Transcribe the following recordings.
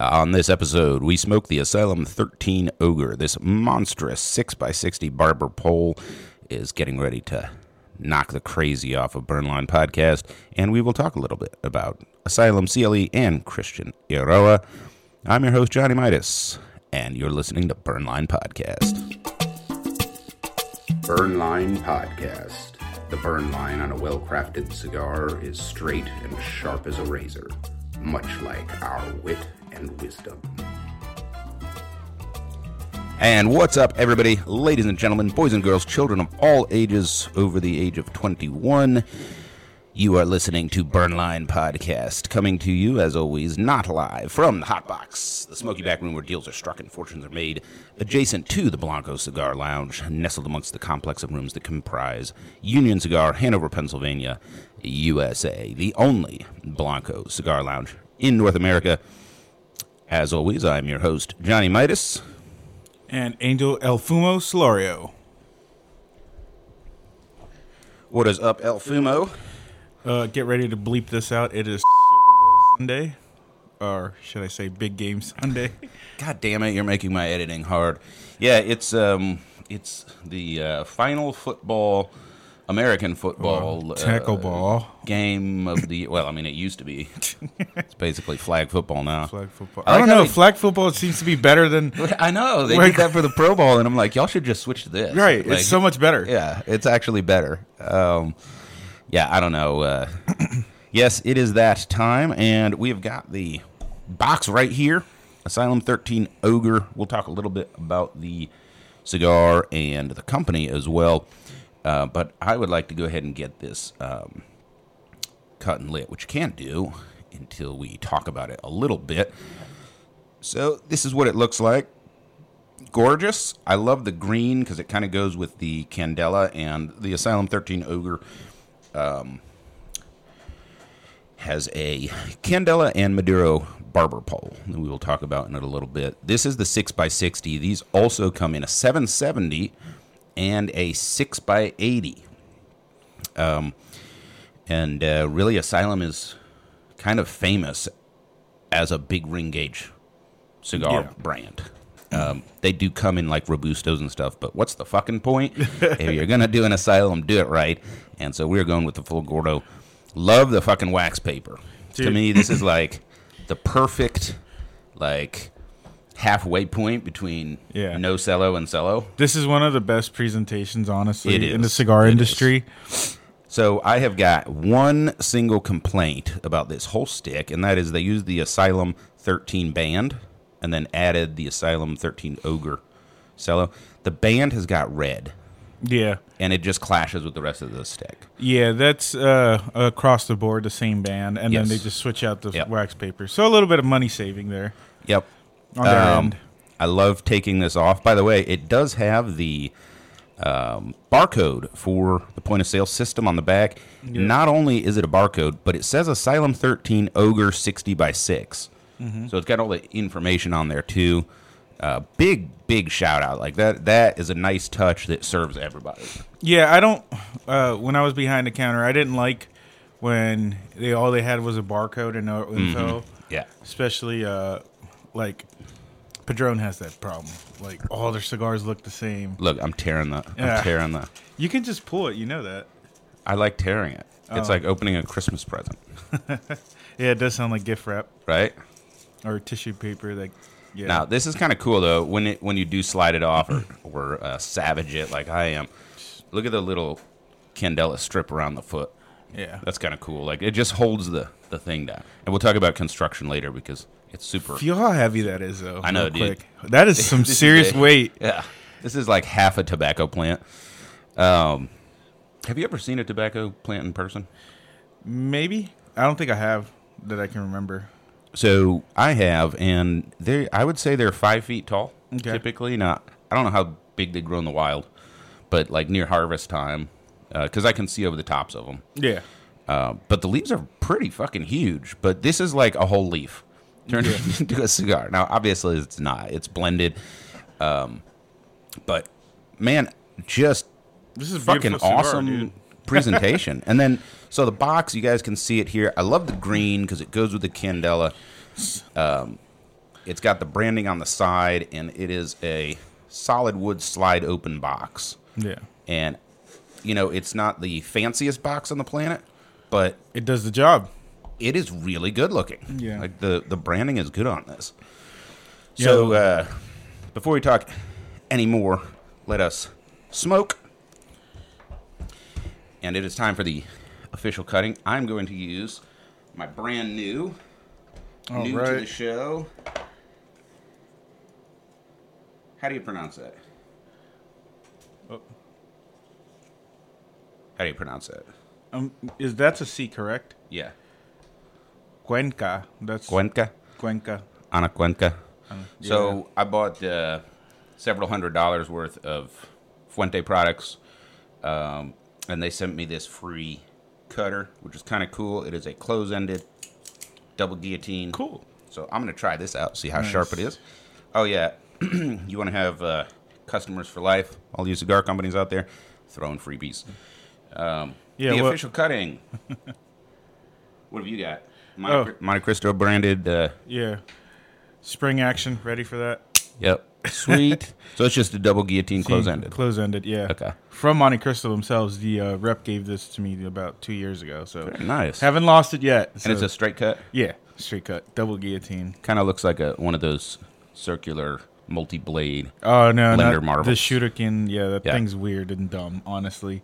On this episode, we smoke the Asylum 13 Ogre. This monstrous 6x60 barber pole is getting ready to knock the crazy off of Burnline Podcast, and we will talk a little bit about Asylum CLE and Christian Eiroa. I'm your host, Johnny Midas, and you're listening to Burnline Podcast. Burnline Podcast. The burn line on a well crafted cigar is straight and sharp as a razor, much like our wit and wisdom. And what's up, everybody, ladies and gentlemen, boys and girls, children of all ages over the age of 21? You are listening to Burnline Podcast, coming to you, as always, not live from the Hot Box, the smoky back room where deals are struck and fortunes are made, adjacent to the Blanco Cigar Lounge, nestled amongst the complex of rooms that comprise Union Cigar, Hanover, Pennsylvania, USA, the only Blanco Cigar Lounge in North America. As always, I'm your host, Johnny Midas. and Angel El Fumo Solorio. What is up, El Fumo? Uh, get ready to bleep this out. It is Super Bowl Sunday, or should I say Big Game Sunday? God damn it, you're making my editing hard. Yeah, it's um it's the uh, final football American football tackle uh, ball. game of the well, I mean it used to be. it's basically flag football now. Flag football. I I, don't know. they- Flag football seems to be better than I know they Like- did that for the Pro Bowl, and I'm like, y'all should just switch to this. right. Like, it's so much better. Yeah, it's actually better. Um, yeah, I don't know. Uh, yes, it is that time, and we have got the box right here. Asylum 13 Ogre. We'll talk a little bit about the cigar and the company as well. Uh, but I would like to go ahead and get this um, cut and lit, which you can't do until we talk about it a little bit. So this is what it looks like gorgeous. I love the green because it kind of goes with the Candela and the Asylum 13 Ogre. Um, has a Candela and Maduro barber pole that we will talk about in a little bit. This is the 6x60. These also come in a 770 and a 6x80. Um, and uh, really, Asylum is kind of famous as a big ring gauge cigar Yeah. brand. Um, they do come in like robustos and stuff, but what's the fucking point? if you're gonna do an asylum, do it right. And so we're going with the full Gordo. Love the fucking wax paper. To me, this is like the perfect like halfway point between Yeah. no cello and cello. This is one of the best presentations, honestly, in the cigar It industry. So I have got one single complaint about this whole stick, and that is they used the Asylum 13 band and then added the Asylum 13 Ogre cello. The band has got red, Yeah. and it just clashes with the rest of the stick. Yeah, that's uh, across the board the same band, and Yes. then they just switch out the Yep. wax paper. So a little bit of money saving there Yep. On their Um, end. I love taking this off. By the way, it does have the um, barcode for the point of sale system on the back. Not only is it a barcode, but it says Asylum 13 Ogre 60 by 6. So it's got all the information on there too. Uh, big, big shout out like that. That is a nice touch that serves everybody. Yeah, I don't. Uh, when I was behind the counter, I didn't like when they all they had was a barcode and no info. Yeah. Especially uh, like Padron has that problem. Like all their cigars look the same. Look, I'm tearing the. Yeah. I'm tearing the. You can just pull it. You know that. I like tearing it. It's Oh. like opening a Christmas present, Yeah, it does sound like gift wrap right? or tissue paper. Like yeah. Now this is kind of cool though when it when you do slide it off or or uh, savage it like I am. Look at the little candela strip around the foot. yeah. That's kind of cool. Like it just holds the the thing down. And we'll talk about construction later because it's super. Feel how heavy that is, though. I know, dude. quick. That is some is serious big. weight. Yeah, this is like half a tobacco plant. Um, have you ever seen a tobacco plant in person? Maybe I don't think I have that I can remember. So I have, and they I would say they're five feet tall Okay. typically. not. I don't know how big they grow in the wild, but like near harvest time, because I can see over the tops of them. Yeah. Uh, but the leaves are pretty fucking huge. But this is like a whole leaf turned into a cigar. Now, obviously, it's not. It's blended. Um, but man, just This is fucking cigar, awesome dude. presentation. and then, so the box, you guys can see it here. I love the green because it goes with the candela. Um, It's got the branding on the side, and it is a solid wood slide open box. Yeah. And you know, it's not the fanciest box on the planet, but It does the job. It is really good looking. Yeah. Like the the branding is good on this. So uh, before we talk any more, let us smoke. And it is time for the official cutting. I'm going to use my brand new, All new to the show. How do you pronounce that? Oh. How do you pronounce that? Um, is that's a C correct? Yeah. Cuenca. That's Cuenca? Cuenca. Ana Cuenca. yeah. So I bought uh, several hundred dollars worth of Fuente products, um, and they sent me this free cutter, which is kind of cool. It is a close-ended double guillotine. Cool. So I'm gonna try this out, see how Nice. sharp it is. Oh yeah, you want to have uh, customers for life? All you cigar companies out there throwing freebies. Um, Yeah, the what- official cutting. what have you got? Monte, Oh. Montecristo branded. Uh, Yeah. Spring action. Ready for that? Yep. Sweet. so it's just a double guillotine close ended. Close ended. Yeah. Okay. From Montecristo themselves, the uh, rep gave this to me about two years ago. So Very nice. haven't lost it yet. and it's a straight cut. yeah, straight cut, double guillotine. Kind of looks like a one of those circular multi blade. Oh no, Blender not the shuriken. Yeah, that Yeah. thing's weird and dumb. Honestly,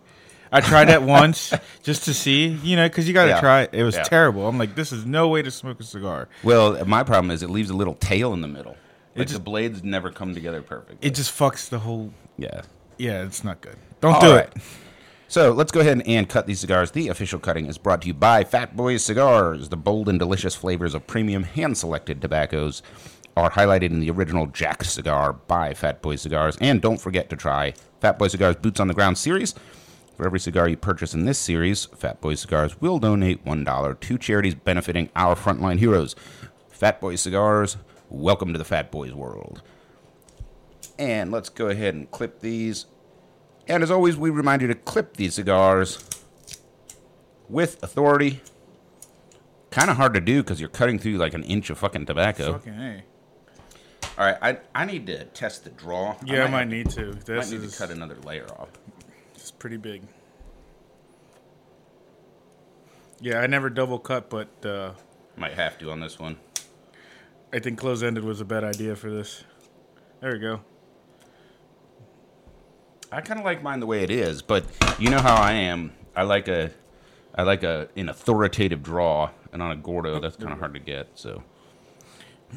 I tried that once just to see, you know, because you got to Yeah. try it. It was Yeah. terrible. I'm like, this is no way to smoke a cigar. Well, my problem is it leaves a little tail in the middle. Like just- the blades never come together perfect. It just fucks the whole. yeah. Yeah, it's not good. Don't All do right. it. So let's go ahead and cut these cigars. The official cutting is brought to you by Fat Boys Cigars. The bold and delicious flavors of premium hand selected tobaccos are highlighted in the original Jack cigar by Fat Boy Cigars. And don't forget to try Fat Boy Cigars Boots on the Ground series. For every cigar you purchase in this series, Fat Boy Cigars will donate $1 to charities benefiting our frontline heroes. Fat Boy Cigars, welcome to the Fat Boys world. And let's go ahead and clip these. And as always, we remind you to clip these cigars with authority. Kind of hard to do because you're cutting through like an inch of fucking tobacco. Fucking hey. All right, I, I need to test the draw. Yeah, I might have- need to. might need is to cut another layer off. It's pretty big. Yeah, I never double cut, but uh, Might have to on this one. I think close ended was a bad idea for this. There we go. I kind of like mine the way it is, but you know how I am. I like a, I like a an authoritative draw, and on a Gordo that's kind of hard to get. So,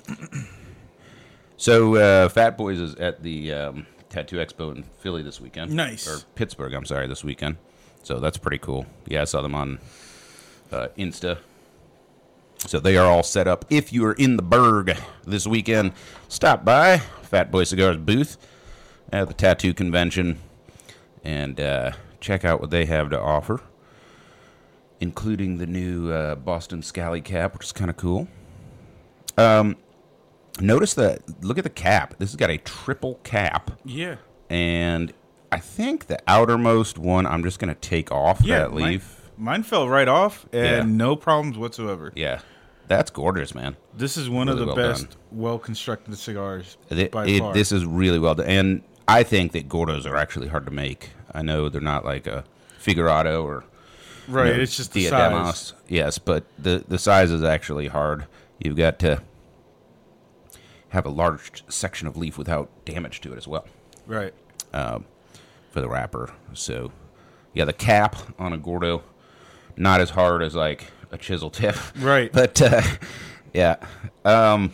so uh, Fat Boys is at the um, Tattoo Expo in Philly this weekend. Nice. or Pittsburgh. I'm sorry, this weekend. So that's pretty cool. Yeah, I saw them on uh, Insta. So they are all set up. If you are in the Berg this weekend, stop by Fat Boy Cigars booth at the tattoo convention and uh, check out what they have to offer, including the new uh, Boston Scally cap, which is kind of cool. Um, notice that. Look at the cap. This has got a triple cap, Yeah. and I think the outermost one I'm just gonna take off Yeah. that leaf. mine fell right off and Yeah. no problems whatsoever. Yeah, that's gorgeous, man. This is one Really of the well best, well constructed cigars It- by it- far. this is really well done, and I think that Gordos are actually hard to make. I know they're not like a Figurado or right. you know, it's just the size. Yes, but the the size is actually hard. You've got to have a large section of leaf without damage to it as well Right. um, for the wrapper. So, yeah, the cap on a Gordo not as hard as like a chisel tip, Right. But uh, yeah, um,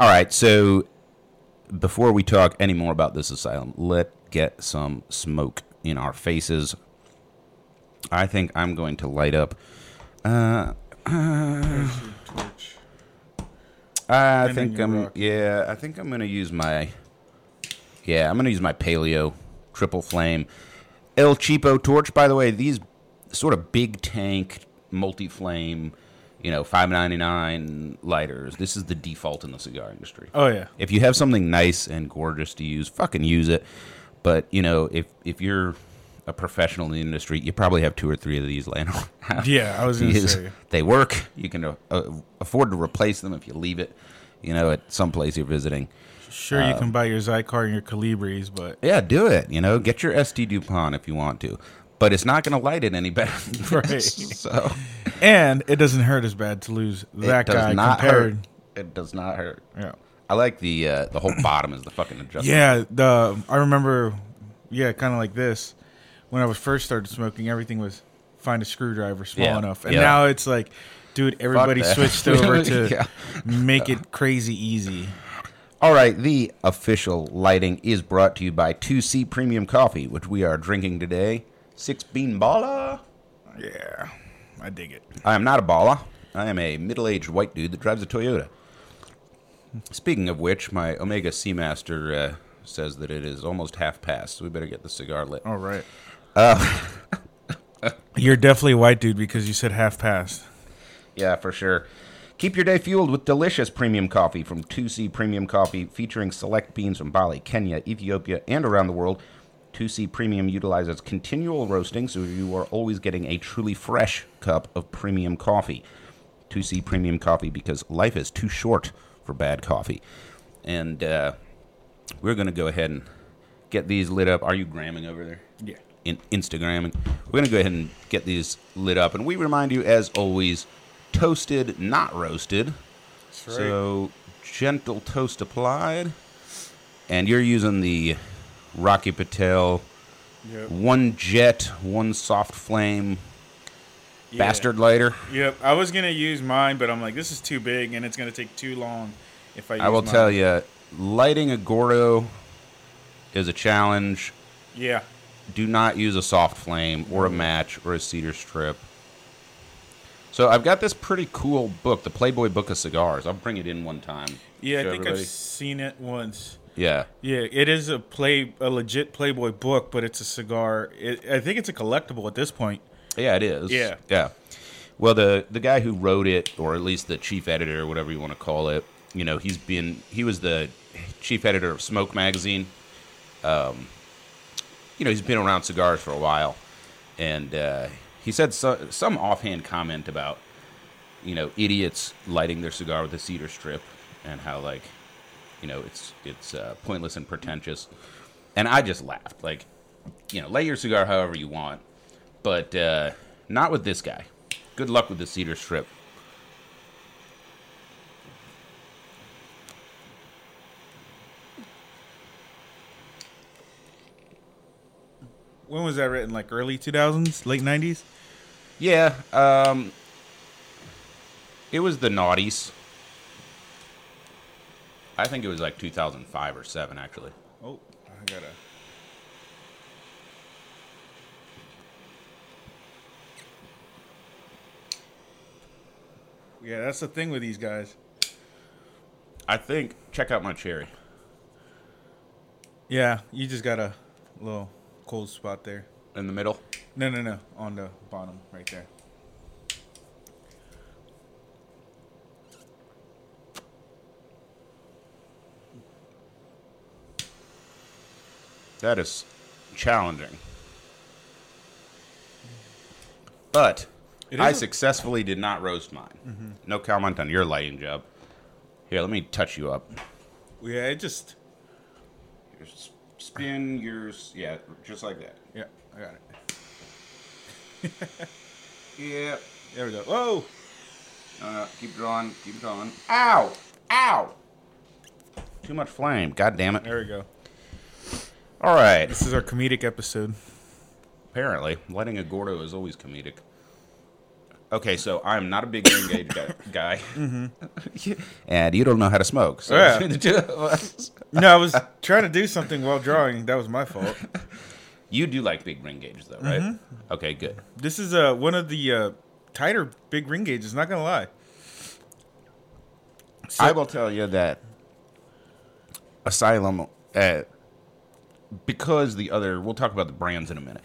all right. So before we talk any more about this asylum, let's get some smoke in our faces. I think I'm going to light up. Uh, Torch. Uh, I think I'm. rock. Yeah, I think I'm gonna use my. Yeah, I'm gonna use my Paleo triple flame El Cheapo torch. By the way, these sort of big tank multi flame, you know, five ninety nine lighters. This is the default in the cigar industry. Oh yeah. If you have something nice and gorgeous to use, fucking use it. But you know, if if you're a professional in the industry, you probably have two or three of these laying around. Yeah, I was gonna Because say. they work. You can uh, uh, afford to replace them if you leave it. you know, at some place you're visiting. Sure, you Um, can buy your Xikar and your Colibris, but Yeah, do it. You know, get your ST Dupont if you want to, but it's not going to light it any better. Right. so and it doesn't hurt as bad to lose that it does guy not compared. hurt. It does not hurt. Yeah. I like the uh, the whole bottom is the fucking adjustment. Yeah, the I remember, yeah, kind of like this. When I was first started smoking, everything was find a screwdriver small Yeah, enough, and yeah. now it's like, dude, everybody switched over to Yeah. make it crazy easy. All right, the official lighting is brought to you by 2C Premium Coffee, which we are drinking today. Six bean baller. Yeah, I dig it. I am not a baller. I am a middle-aged white dude that drives a Toyota. Speaking of which, my Omega Seamaster uh, says that it is almost half past, so we better get the cigar lit. All right. Uh, You're definitely a white dude because you said half past. Yeah, for sure. Keep your day fueled with delicious premium coffee from 2C Premium Coffee, featuring select beans from Bali, Kenya, Ethiopia, and around the world. 2C Premium utilizes continual roasting, so you are always getting a truly fresh cup of premium coffee. 2C Premium Coffee, because life is too short for bad coffee. And uh, we're going to go ahead and get these lit up. Are you gramming over there? Yeah. In Instagramming. We're going to go ahead and get these lit up. And we remind you, as always, toasted, not roasted. So gentle toast applied. And you're using the Rocky Patel Yep. one jet, one soft flame Yeah. bastard lighter. Yep. I was gonna use mine, but I'm like, this is too big, and it's gonna take too long if I. Use I will mine. tell you, lighting a Gordo is a challenge. Yeah. Do not use a soft flame or a match or a cedar strip. So I've got this pretty cool book, the Playboy Book of Cigars. I'll bring it in one time. Yeah, I think everybody. I've seen it once. Yeah, Yeah, it is a play a legit Playboy book, but it's a cigar. It, I think it's a collectible at this point. yeah, it is. Yeah. yeah. Well, the the guy who wrote it, or at least the chief editor, or whatever you want to call it, you know, he's been he was the chief editor of Smoke magazine. Um, you know, he's been around cigars for a while, and uh, he said so, some offhand comment about you know idiots lighting their cigar with a cedar strip, and how like you know it's it's uh, pointless and pretentious, and I just laughed like you know light your cigar however you want, but uh, not with this guy. Good luck with the cedar strip. When was that written? Like early 2000s, late 90s? Yeah, um, it was the naughties. I think it was like 2005 or seven, actually. Oh, I gotta. Yeah, that's the thing with these guys. I think. Check out my cherry. Yeah, you just got a little cold spot there. in the middle. No, no, no, on the bottom right there. That is challenging. But I successfully did not roast mine. Mm-hmm. No comment on your lighting job. Here, let me touch you up. Yeah, it just. Just spin yours. Yeah, just like that. Yeah, I got it. Yeah. There we go. Whoa! Uh, keep drawing. Keep drawing. Ow! Ow! Too much flame. God damn it. There we go. All right. This is our comedic episode. Apparently, lighting a Gordo is always comedic. Okay, so I'm not a big ring gauge guy, guy. and you don't know how to smoke. So Yeah. the two of us- No, I was trying to do something while drawing. That was my fault. you do like big ring gauges, though, right? Okay, good. This is uh, one of the uh, tighter big ring gauges. Not gonna lie. So- I will tell you that Asylum, uh, because the other, we'll talk about the brands in a minute.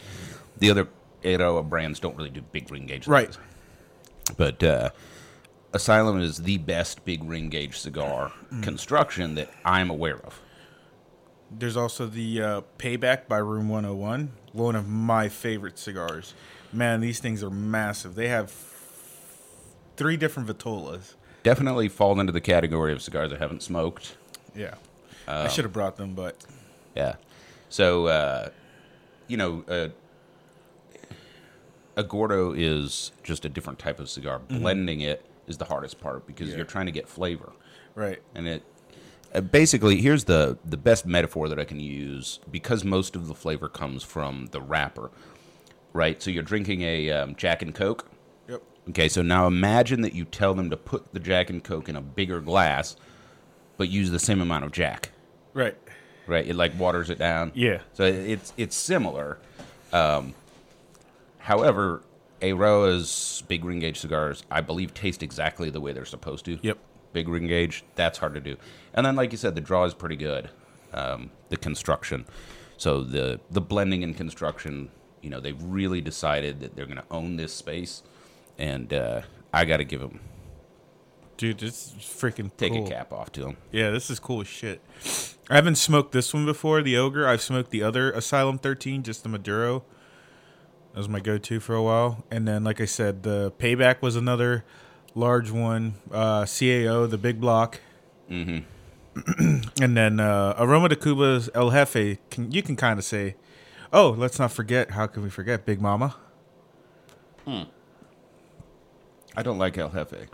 The other Eiroa brands don't really do big ring gauge. Right. things. But uh, Asylum is the best big ring gauge cigar construction that I'm aware of. There's also the uh, Payback by Room 101. One of my favorite cigars. Man, these things are massive. They have three different Vitolas. definitely fall into the category of cigars I haven't smoked. Yeah. Um, I should have brought them, but Yeah. So, uh, you know, uh, a Gordo is just a different type of cigar. Blending it is the hardest part because Yeah. you're trying to get flavor. right. And it uh, basically here's the the best metaphor that I can use because most of the flavor comes from the wrapper, right? So you're drinking a um, Jack and Coke. Yep. Okay, so now imagine that you tell them to put the Jack and Coke in a bigger glass, but use the same amount of Jack. Right. Right, it like waters it down. Yeah. So it's it's similar. Um, however, Eiroa's big ring gauge cigars, I believe, taste exactly the way they're supposed to. Yep. Big ring gauge, that's hard to do. And then, like you said, the draw is pretty good. Um, the construction, so the the blending and construction, you know, they've really decided that they're going to own this space, and uh, I got to give them Dude, this is freaking take cool. a cap off to them. Yeah, this is cool as shit. I haven't smoked this one before, the Ogre. I've smoked the other Asylum 13, just the Maduro. That was my go-to for a while. And then, like I said, the Payback was another large one. Uh, CAO, the big block. Mm-hmm. and then uh, Aroma de Cuba's El Jefe. Can, you can kind of say, oh, let's not forget. How can we forget Big Mama? I don't like El Jefe.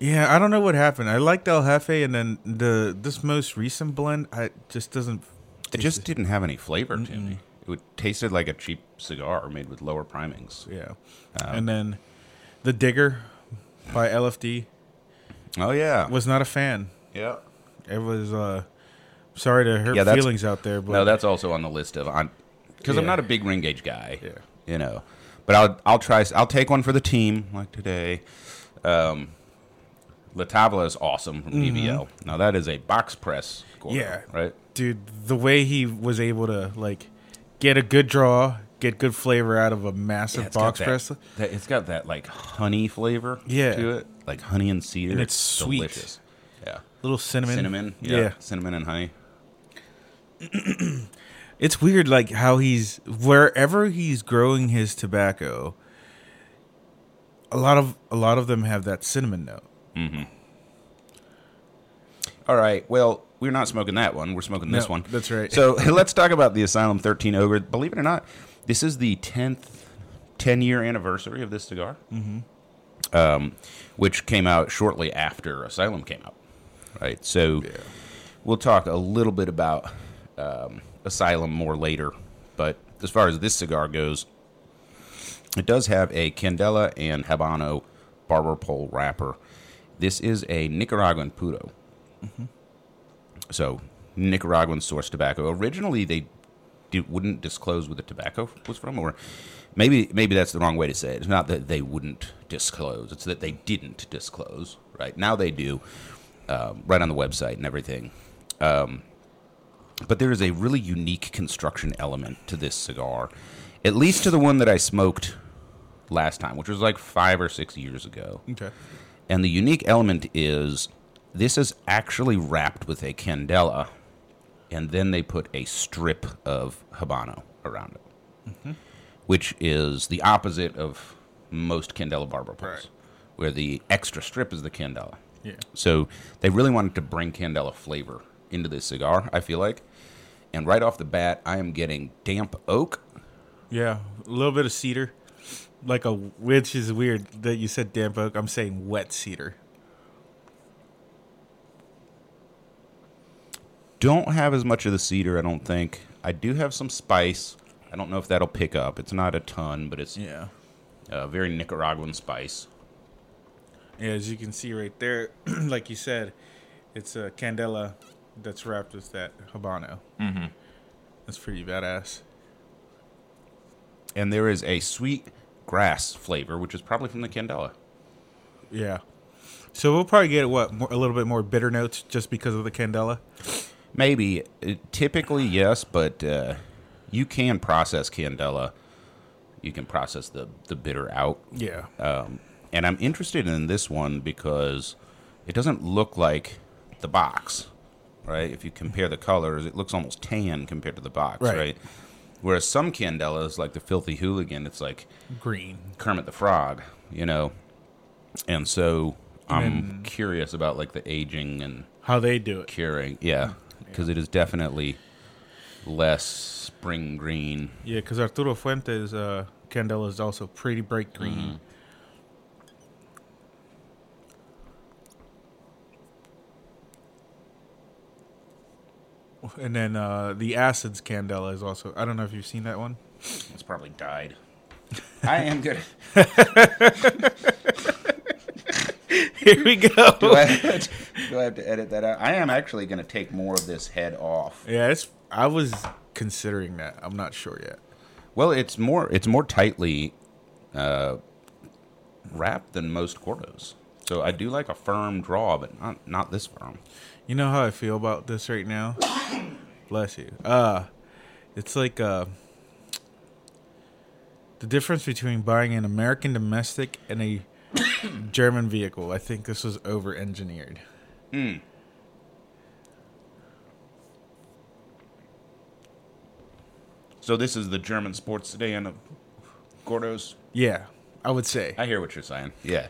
Yeah, I don't know what happened. I liked El Jefe, and then the this most recent blend, I just doesn't. It just didn't have any flavor to me. It tasted like a cheap cigar made with lower primings. Yeah. Um, and then the Digger by LFD Oh yeah, was not a fan. yeah. It was uh sorry to hurt Yeah, feelings out there, but No, that's also on the list of on because I'm not a big ring gauge guy. Yeah. you know, but I'll I'll try. I'll take one for the team like today. Um, La Tavla is awesome from BVL. Now that is a box press. Mm-hmm. Yeah. right. dude, the way he was able to like get a good draw, get good flavor out of a massive Yeah, box that- press. that- it's got that like honey flavor. Yeah. to it, like honey and cedar. And it's sweet. delicious. Yeah, Little cinnamon. cinnamon. Yeah. Yeah. cinnamon and honey. It's weird like how he's wherever he's growing his tobacco, a lot of a lot of them have that cinnamon note. Mm-hmm. All right. Well, we're not smoking that one. We're smoking this No, one. that's right. So let's talk about the Asylum 13 Ogre. Believe it or not, this is the 10th, 10 year anniversary of this cigar, mm-hmm. um, which came out shortly after Asylum came out. Right. So we'll talk a little bit about um, Asylum more later. But as far as this cigar goes, it does have a Candela and Habano barber pole wrapper. This is a Nicaraguan puro. So Nicaraguan source tobacco. Originally, they di- wouldn't disclose where the tobacco was from, or maybe maybe that's the wrong way to say it. It's not that they wouldn't disclose; it's that they didn't disclose. Right now, they do, um, right on the website and everything. Um, but there is a really unique construction element to this cigar, at least to the one that I smoked last time, which was like five or six years ago. Okay. And the unique element is this is actually wrapped with a candela, and then they put a strip of habano around it, which is the opposite of most candela barber poles, Right. where the extra strip is the candela. Yeah. So they really wanted to bring candela flavor into this cigar. I feel like, and right off the bat, I am getting damp oak. Yeah, a little bit of cedar, like a which is weird that you said damp oak. I'm saying wet cedar. Don't have as much of the cedar, I don't think. I do have some spice. I don't know if that'll pick up. It's not a ton, but it's Yeah. a very Nicaraguan spice. Yeah, as you can see right there, like you said, it's a candela that's wrapped with that habano. Mm-hmm. That's pretty badass. And there is a sweet grass flavor, which is probably from the candela. Yeah. So we'll probably get what more, a little bit more bitter notes just because of the candela. Maybe. Uh, Typically, yes, but uh, you can process candela. You can process the, the bitter out. Yeah. Um, and I'm interested in this one because it doesn't look like the box, right? If you compare the colors, it looks almost tan compared to the box, Right. right? Whereas some candelas, like the Filthy Hooligan, it's like Green. Kermit the Frog, you know. And so I'm curious about like the aging and How they do it. curing. Yeah, because it is definitely less spring green. Yeah, because Arturo Fuentes uh, Candela is also pretty bright green. And then uh, the acids Candela is also. I don't know if you've seen that one. It's probably died. I am good. Here we go. Do I, have to, do I have to edit that out? I am actually going to take more of this head off. Yeah, it's. I was considering that. I'm not sure yet. Well, it's more it's more tightly uh, wrapped than most Gordos. So I do like a firm draw, but not not this firm. You know how I feel about this right now? Bless you. Uh it's like uh the difference between buying an American domestic and a German vehicle. I think this was over engineered. Hmm. So this is the German sports sedan of Gordos. Yeah, I would say. I hear what you're saying. Yeah.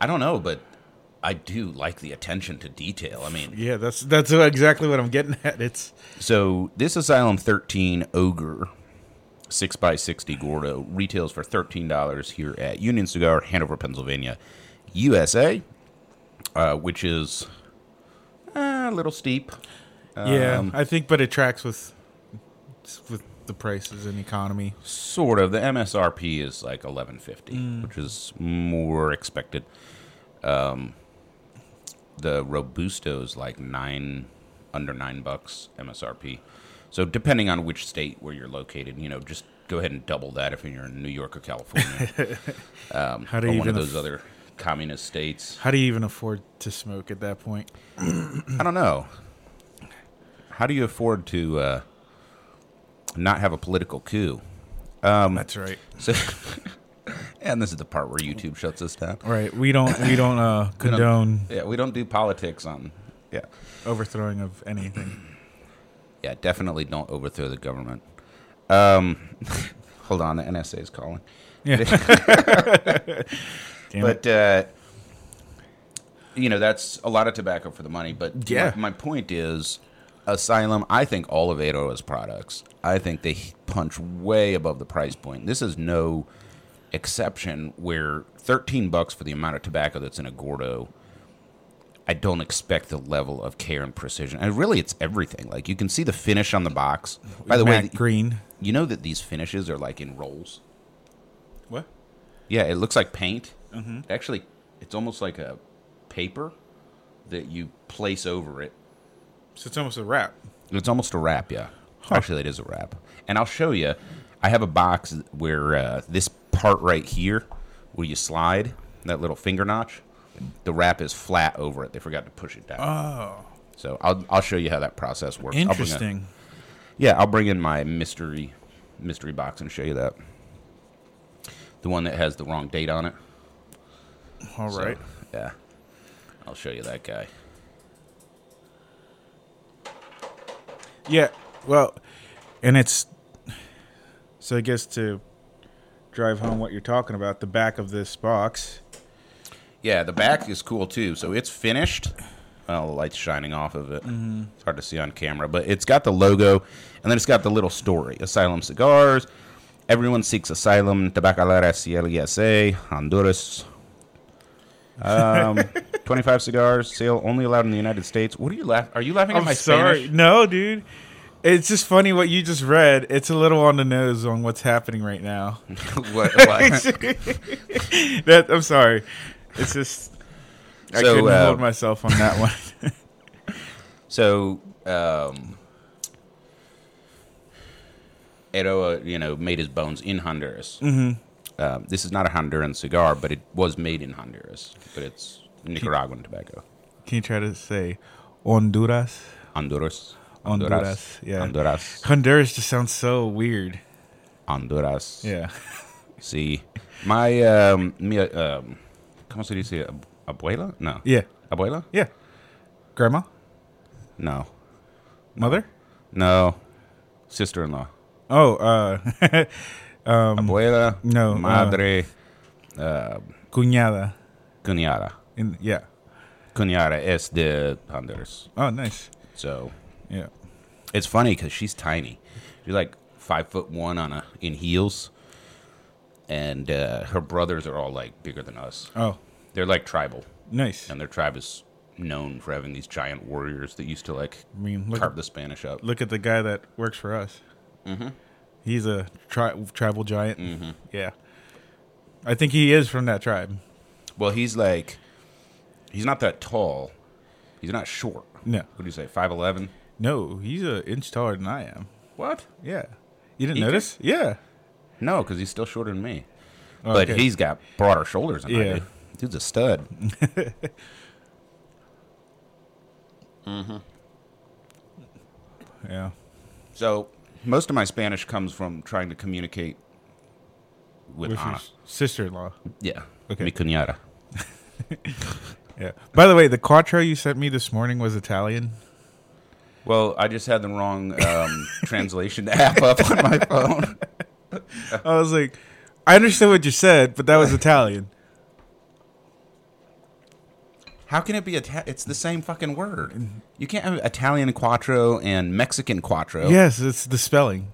I don't know, but I do like the attention to detail. I mean, Yeah, that's that's exactly what I'm getting at. It's so this Asylum 13 Ogre 6x60 Gordo retails for $13 here at Union Cigar, Hanover, Pennsylvania, USA, uh, which is uh, a little steep. yeah, Um, I think but it tracks with with the prices and economy. Sort of. The MSRP is like 1150, Mm. which is more expected. Um, the Robusto is like nine, under nine bucks MSRP. So depending on which state where you're located, you know, just go ahead and double that if you're in New York or California, um, How do you or one of those aff- other communist states. How do you even afford to smoke at that point? I don't know. How do you afford to uh, not have a political coup? Um, That's right. So, and this is the part where YouTube shuts us down. Right. We don't we don't uh condone Yeah, we don't do politics on. Yeah, overthrowing of anything. Yeah, definitely don't overthrow the government. Um, hold on, the NSA is calling. Yeah. But uh, you know, that's a lot of tobacco for the money. But Yeah. my, my point is, Asylum. I think all of Eiroa's products. I think they punch way above the price point. This is no exception. Where thirteen bucks for the amount of tobacco that's in a Gordo. I don't expect the level of care and precision. And really, it's everything. Like you can see the finish on the box. By the way, green. you know that these finishes are like in rolls. What? Yeah, it looks like paint. Mm-hmm. Actually, it's almost like a paper that you place over it. So it's almost a wrap. It's almost a wrap, yeah. Actually, it is a wrap. And I'll show you. I have a box where uh, this part right here, where you slide that little finger notch, the wrap is flat over it. They forgot to push it down. Oh, so I'll I'll show you how that process works. I'll a- interesting. yeah, I'll bring in my mystery mystery box and show you that. The one that has the wrong date on it. All So, right. yeah. I'll show you that guy. Yeah. Well, and it's so I guess to drive home what you're talking about, the back of this box. Yeah, the back is cool too. So it's finished. Well, the light's shining off of it. It's hard to see on camera, but it's got the logo, and then it's got the little story: Asylum Cigars. Everyone seeks asylum. Tabacalera CLESA, Honduras. Um, 25 cigars, sale only allowed in the United States. What are you laughing? Are you laughing at I'm my sorry. Spanish? No, dude. It's just funny what you just read. It's a little on the nose on what's happening right now. what, what? that I'm sorry. It's just I So, couldn't uh, hold myself on that one. So, um, Eiroa, you know, made his bones in Honduras. Mm-hmm. Um, this is not a Honduran cigar, but it was made in Honduras. But it's Nicaraguan tobacco. Can you try to say Honduras? Honduras. Honduras, yeah. Honduras. Honduras just sounds so weird. Honduras. Yeah. See, my, um, mi, um, ¿cómo se dice? Ab- Abuela? No. Yeah. Abuela? Yeah. Grandma? No. Mother? No. Sister-in-law. Oh, uh Abuela. no, uh, Madre. Uh, cuñada. cuñada. In yeah. Cunhara es de Honduras. Oh, nice. So Yeah. it's funny because she's tiny. She's like five foot one on a in heels, and uh, her brothers are all like bigger than us. Oh, They're like tribal, nice. and their tribe is known for having these giant warriors that used to like I mean, look carve the Spanish up. look at the guy that works for us. Mm-hmm. He's a tri- tribal giant. Mm-hmm. Yeah. I think he is from that tribe. Well, he's like, he's not that tall. He's not short. No. What do you say? Five eleven. No, he's an inch taller than I am. What? Yeah. You didn't He notice? Yeah. No, because he's still shorter than me. Oh, but okay. he's got broader shoulders than I Yeah. do. Dude's a stud. Yeah. So most of my Spanish comes from trying to communicate with, With Ana. s- sister-in-law. Yeah. Okay. Mi cuñada. Yeah. By the way, the Quattro you sent me this morning was Italian. Well, I just had the wrong um, translation app up on my phone. I was like, I understand what you said, but that was Italian. How can it be Ita- It's the same fucking word. You can't have Italian quattro and Mexican quattro. Yes, it's the spelling.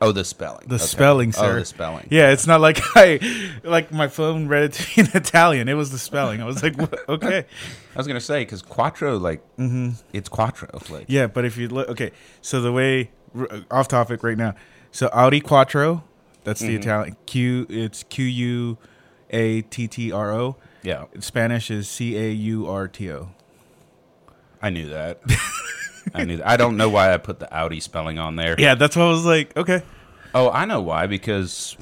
Oh, the spelling. The Okay. spelling, sir. Oh, the spelling. Yeah, it's not like I like my phone read it to me in Italian. It was the spelling. I was like, what? okay. I was gonna say because quattro, like, mm-hmm. it's quattro. Like. Yeah, but if you look, okay, so the way off topic right now. So Audi Quattro, that's the Italian Q. It's Q U A T T R O. yeah, In Spanish is C A U R T O. I knew that. I knew. That. I don't know why I put the Audi spelling on there. Yeah, that's why I was like, okay. Oh, I know why because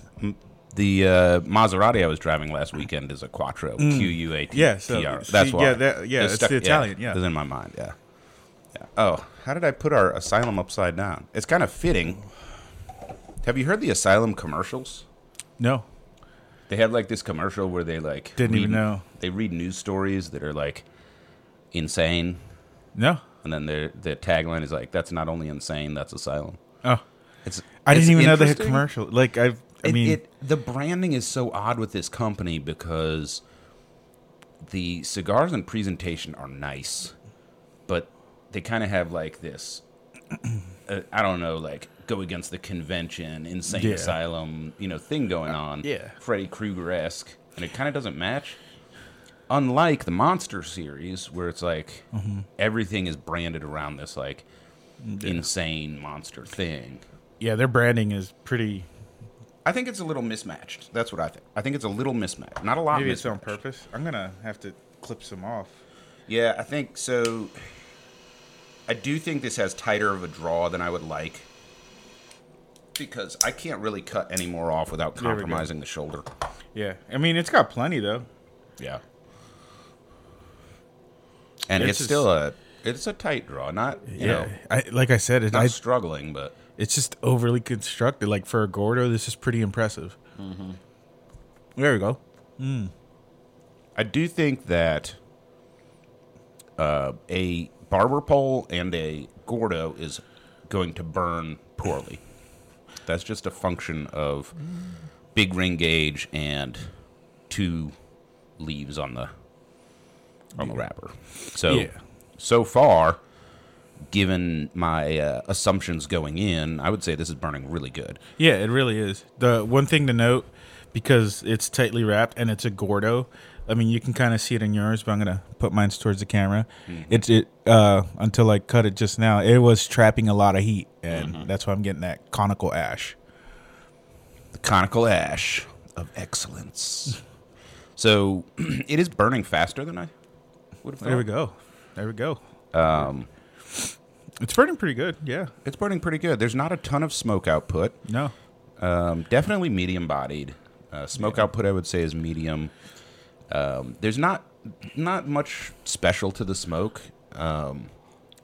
the uh, Maserati I was driving last weekend is a Quattro. Q U A T Mm. Yeah, so T R. see, That's why. yeah, that- yeah, it's the Italian, yeah. it's in my mind. Yeah. yeah. Oh, how did I put our asylum upside down? It's kind of fitting. Have you heard the asylum commercials? No, They had like this commercial where they like Didn't even know. They read news stories that are like insane, no. and then their the tagline is like, "That's not only insane, that's asylum." Oh, It's I it's didn't even know they had commercial. Like I've, I It- mean, it, the branding is so odd with this company because the cigars and presentation are nice, but they kind of have like this. Uh, I don't know, like go against the convention, insane Yeah. asylum, you know, thing going on. yeah. Freddy Krueger esque, and it kind of doesn't match. Unlike the Monster series, where it's like Mm-hmm. everything is branded around this like insane monster thing. yeah, their branding is pretty. I think it's a little mismatched. That's what I think. I think it's a little mismatched. Not a lot. Maybe it's on purpose. I'm gonna have to clip some off. Yeah, I think so. I do think this has tighter of a draw than I would like because I can't really cut any more off without compromising the shoulder. Yeah, I mean it's got plenty though. Yeah. And It's it's, just- still a it's a tight draw. Not you know I like I said, it's not I, struggling, but it's just overly constructed. Like for a Gordo, this is pretty impressive. Mm-hmm. There we go. I do think that uh, a barber pole and a Gordo is going to burn poorly. That's just a function of big ring gauge and two leaves on the on the wrapper. So Yeah. so far, given my uh, assumptions going in, I would say this is burning really good. Yeah, it really is. The one thing to note, because it's tightly wrapped and it's a Gordo. I mean, you can kind of see it in yours, but I'm gonna put mine towards the camera. It's it uh, until I cut it just now. It was trapping a lot of heat, and that's why I'm getting that conical ash. the conical ash of excellence. so it is burning faster than I would have thought. There we go. There we go. Um, it's burning pretty good. Yeah. It's burning pretty good. There's not a ton of smoke output. No. Um, definitely medium bodied. Uh, smoke output, I would say, is medium. Um, there's not not much special to the smoke. Um,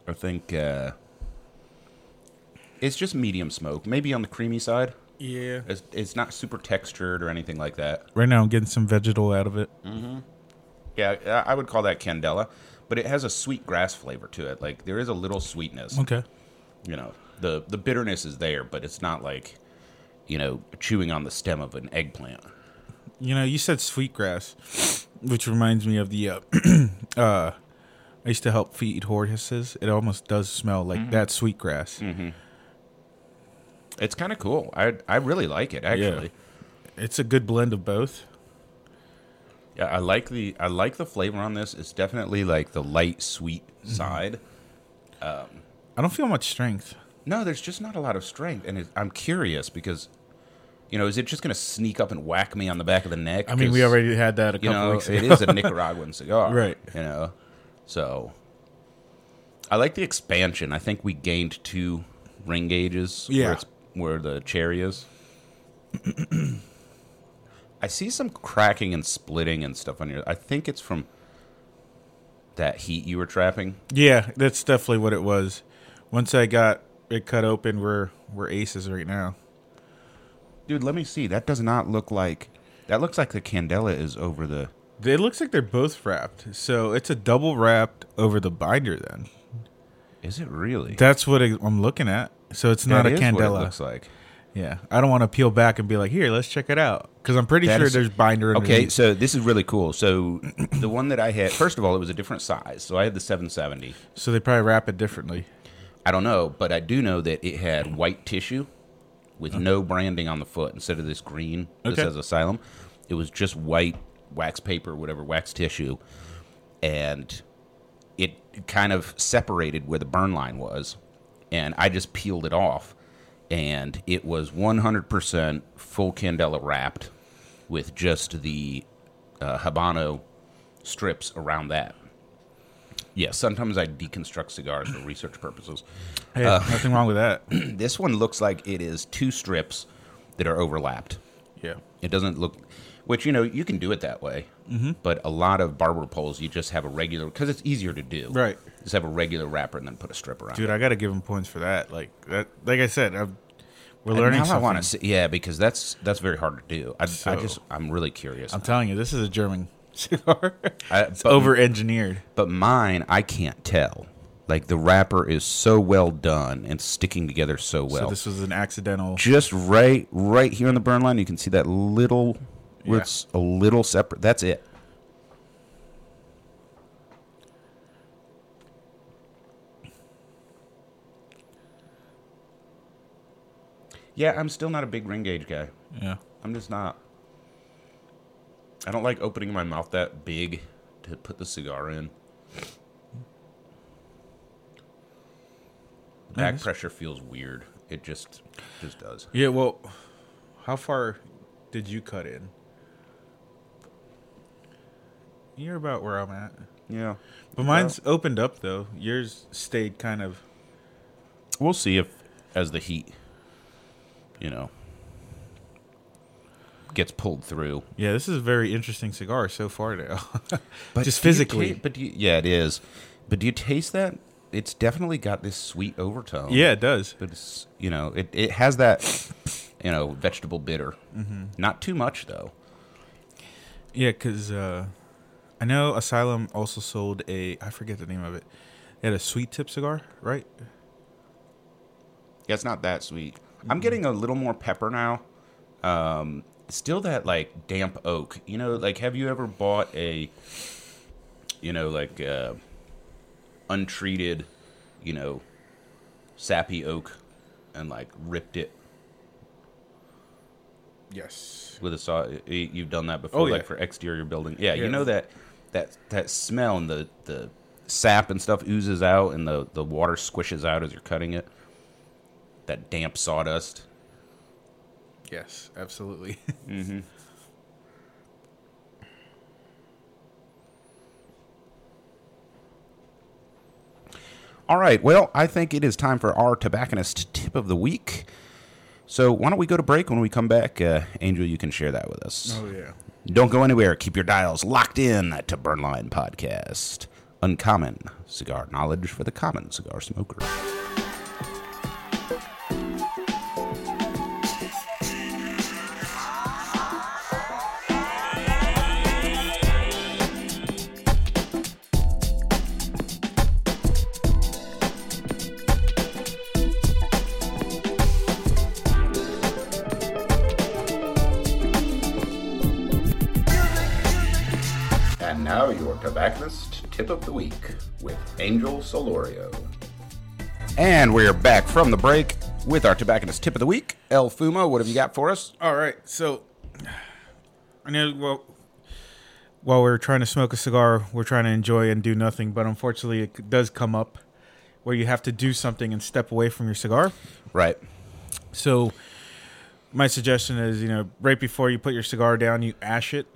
I think uh, it's just medium smoke. Maybe on the creamy side. Yeah. It's, it's not super textured or anything like that. Right now, I'm getting some vegetal out of it. Yeah, I I would call that candela, but it has a sweet grass flavor to it. Like there is a little sweetness. Okay. You know, the the bitterness is there, but it's not like, you know, chewing on the stem of an eggplant. You know, you said sweetgrass. Which reminds me of the. Uh, uh, I used to help feed horses. It almost does smell like that sweetgrass. It's kind of cool. I I really like it actually. It's a good blend of both. Yeah, I like the I like the flavor on this. It's definitely like the light sweet Mm-hmm. side. I don't feel much strength. No, there's just not a lot of strength, and it, I'm curious because, you know, is it just going to sneak up and whack me on the back of the neck? I mean, we already had that a you couple know, weeks it ago. is a Nicaraguan cigar, Right. You know, so I like the expansion. I think we gained two ring gauges. Yeah. where, it's, where the cherry is. I see some cracking and splitting and stuff on your. I think it's from that heat you were trapping. yeah, that's definitely what it was. Once I got it cut open, we're we're aces right now. Dude, let me see. That does not look like. That looks like the candela is over the. It looks like they're both wrapped, so it's a double wrapped over the binder. Then Is it really? that's what I'm looking at. So it's not That a is what it candela. looks like. Yeah, I don't want to peel back and be like, "Here, let's check it out," because I'm pretty That sure is- there's binder. Okay, so this is really cool. So the one that I had, first of all, it was a different size. So I had the 770. so they probably wrap it differently. I don't know, but I do know that it had white tissue with no branding on the foot instead of this green. This Okay. says Asylum. It was just white wax paper, whatever wax tissue, and it kind of separated where the burn line was, and I just peeled it off, and it was 100% full candela wrapped with just the uh, habano strips around that. Yeah, sometimes I deconstruct cigars for research purposes. Hey, Uh, nothing wrong with that. This one looks like it is two strips that are overlapped. Yeah. It doesn't look, which you know you can do it that way, mm-hmm. but a lot of barber poles you just have a regular because it's easier to do. Right. Just have a regular wrapper and then put a strip around. Dude, it. I gotta give him points for that. Like that. Like I said, I've, we're learning now I want to see, yeah, because that's that's very hard to do. I, I just I'm really curious. I'm telling you, this is a German cigar. I- it's over engineered. but mine I can't tell. Like the wrapper is so well done and sticking together so well. so this was an accidental. just right right here on the burn line you can see that little where Yeah. it's a little separate that's it yeah i'm still not a big ring gauge guy Yeah. i'm just not i don't like opening my mouth that big to put the cigar in back Nice. pressure feels weird it just just does Yeah. Well, how far did you cut in? You're about where I'm at. yeah But mine's opened up though. Yours stayed kind of. We'll see if, as the heat, you know, gets pulled through. Yeah, this is a very interesting cigar so far now. But Just physically. ta- but do you, yeah, it is. But do you taste that? It's definitely got this sweet overtone. yeah, it does. but it's you know it, it has that you know vegetable bitter. Mm-hmm. Not too much though. Yeah, because uh, I know Asylum also sold a. I forget the name of it. They had a sweet tip cigar, right? Yeah, it's not that sweet. I'm getting a little more pepper now. Um, still that like damp oak. You know, like have you ever bought a, you know, like uh, untreated, you know, sappy oak, and like ripped it Yes. with a saw? You've done that before, Oh, like for exterior building. Yeah, Yeah. you know that that that smell and the the sap and stuff oozes out, and the the water squishes out as you're cutting it. That damp sawdust. Yes, absolutely. All right. Well, I think it is time for our tobacconist tip of the week. So why don't we go to break? When we come back, uh, Angel, you can share that with us. oh yeah. Don't go anywhere. Keep your dials locked in to Burnline Podcast. Uncommon cigar knowledge for the common cigar smoker. Angel Solorio. And we're back from the break with our tobacconist tip of the week. El Fumo, what have you got for us? All right, so I know. Well, while we're trying to smoke a cigar, we're trying to enjoy and do nothing. But unfortunately, it does come up where you have to do something and step away from your cigar. Right. So, my suggestion is, you know, right before you put your cigar down, you ash it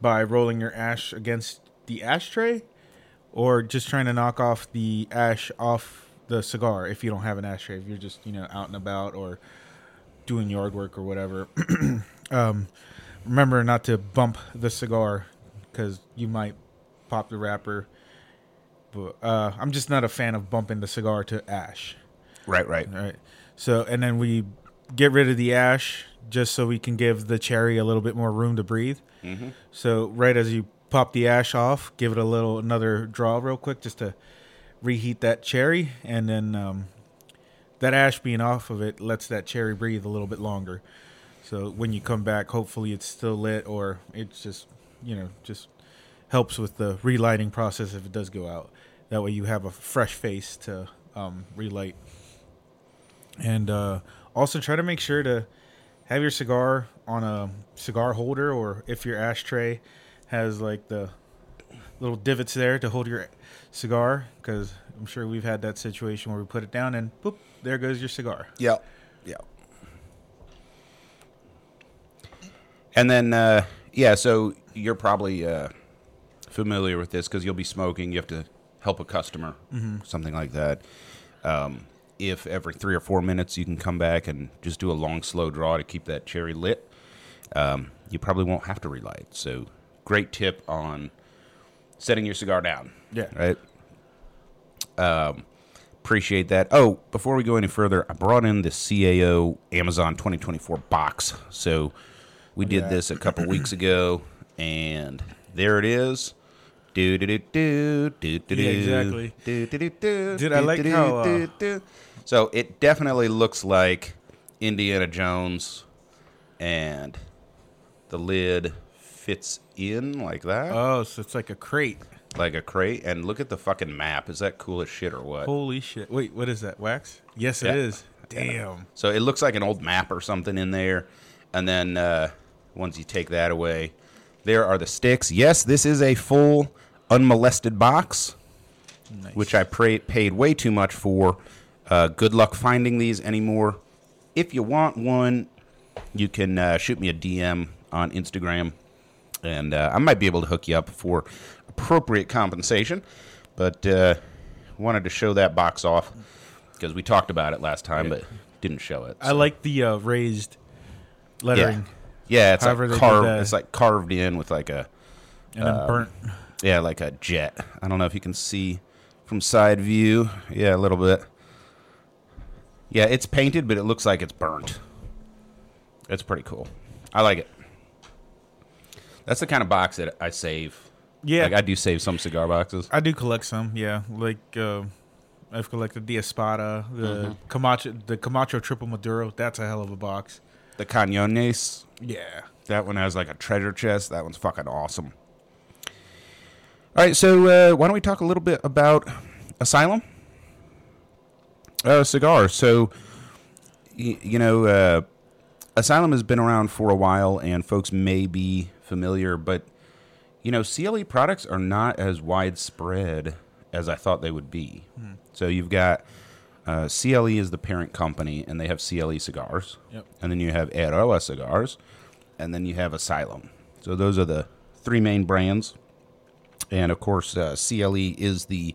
by rolling your ash against the ashtray, or just trying to knock off the ash off the cigar if you don't have an ashtray. If you're just, you know, out and about or doing yard work or whatever. um, remember not to bump the cigar because you might pop the wrapper. But uh, I'm just not a fan of bumping the cigar to ash. Right, right. Right. So, and then we get rid of the ash just so we can give the cherry a little bit more room to breathe. Mm-hmm. So, right as you pop the ash off, give it a little another draw real quick just to reheat that cherry, and then um, that ash being off of it lets that cherry breathe a little bit longer. So when you come back, hopefully it's still lit, or it's just you know just helps with the relighting process if it does go out. That way you have a fresh face to um, relight. And uh, also try to make sure to have your cigar on a cigar holder, or if your ashtray has like the little divots there to hold your cigar, because I'm sure we've had that situation where we put it down and boop, there goes your cigar. Yep. Yep. And then, uh, yeah, so you're probably uh, familiar with this because you'll be smoking. You have to help a customer, something like that. Um, if every three or four minutes you can come back and just do a long, slow draw to keep that cherry lit, um, you probably won't have to relight. So, great tip on setting your cigar down. Yeah. Right? Um, appreciate that. Oh, before we go any further, I brought in the CAO Amazon 2024 box. So we did Yeah. this a couple weeks ago, and there it is. Do do do do do do Yeah, exactly. Do do do do. Dude, I like how, uh. So it definitely looks like Indiana Jones, and the lid fits in like that, Oh, so it's like a crate. like a crate. And look at the fucking map. Is that cool as shit or what? Holy shit! Wait, what is that? Wax? Yes, it Yeah. is. Damn. So it looks like an old map or something in there. And then uh, once you take that away, there are the sticks. Yes, this is a full unmolested box, Nice. which I pra- paid way too much for. Uh, good luck finding these anymore. If you want one, you can uh, shoot me a DM on Instagram, and uh, I might be able to hook you up for appropriate compensation. But uh, wanted to show that box off because we talked about it last time, but didn't show it. I like the uh, raised lettering Yeah, it's However they like carved. It's like carved in with like a and then Um, burnt. yeah, like a jet. I don't know if you can see from side view. Yeah, a little bit. Yeah, it's painted, but it looks like it's burnt. It's pretty cool. I like it. That's the kind of box that I save. Yeah, Like I do save some cigar boxes. I do collect some. Yeah, like uh, I've collected the Espada, the Mm-hmm. Camacho, the Camacho Triple Maduro. That's a hell of a box. The Cañones. Yeah. That one has like a treasure chest. That one's fucking awesome. All right, so uh, why don't we talk a little bit about Asylum? Uh, cigars. So, y- you know, uh, Asylum has been around for a while, and folks may be familiar, but you know, CLE products are not as widespread as I thought they would be. So you've got uh, CLE is the parent company, and they have CLE cigars, Yep. and then you have Eiroa cigars, and then you have Asylum. So those are the three main brands, and of course, uh, CLE is the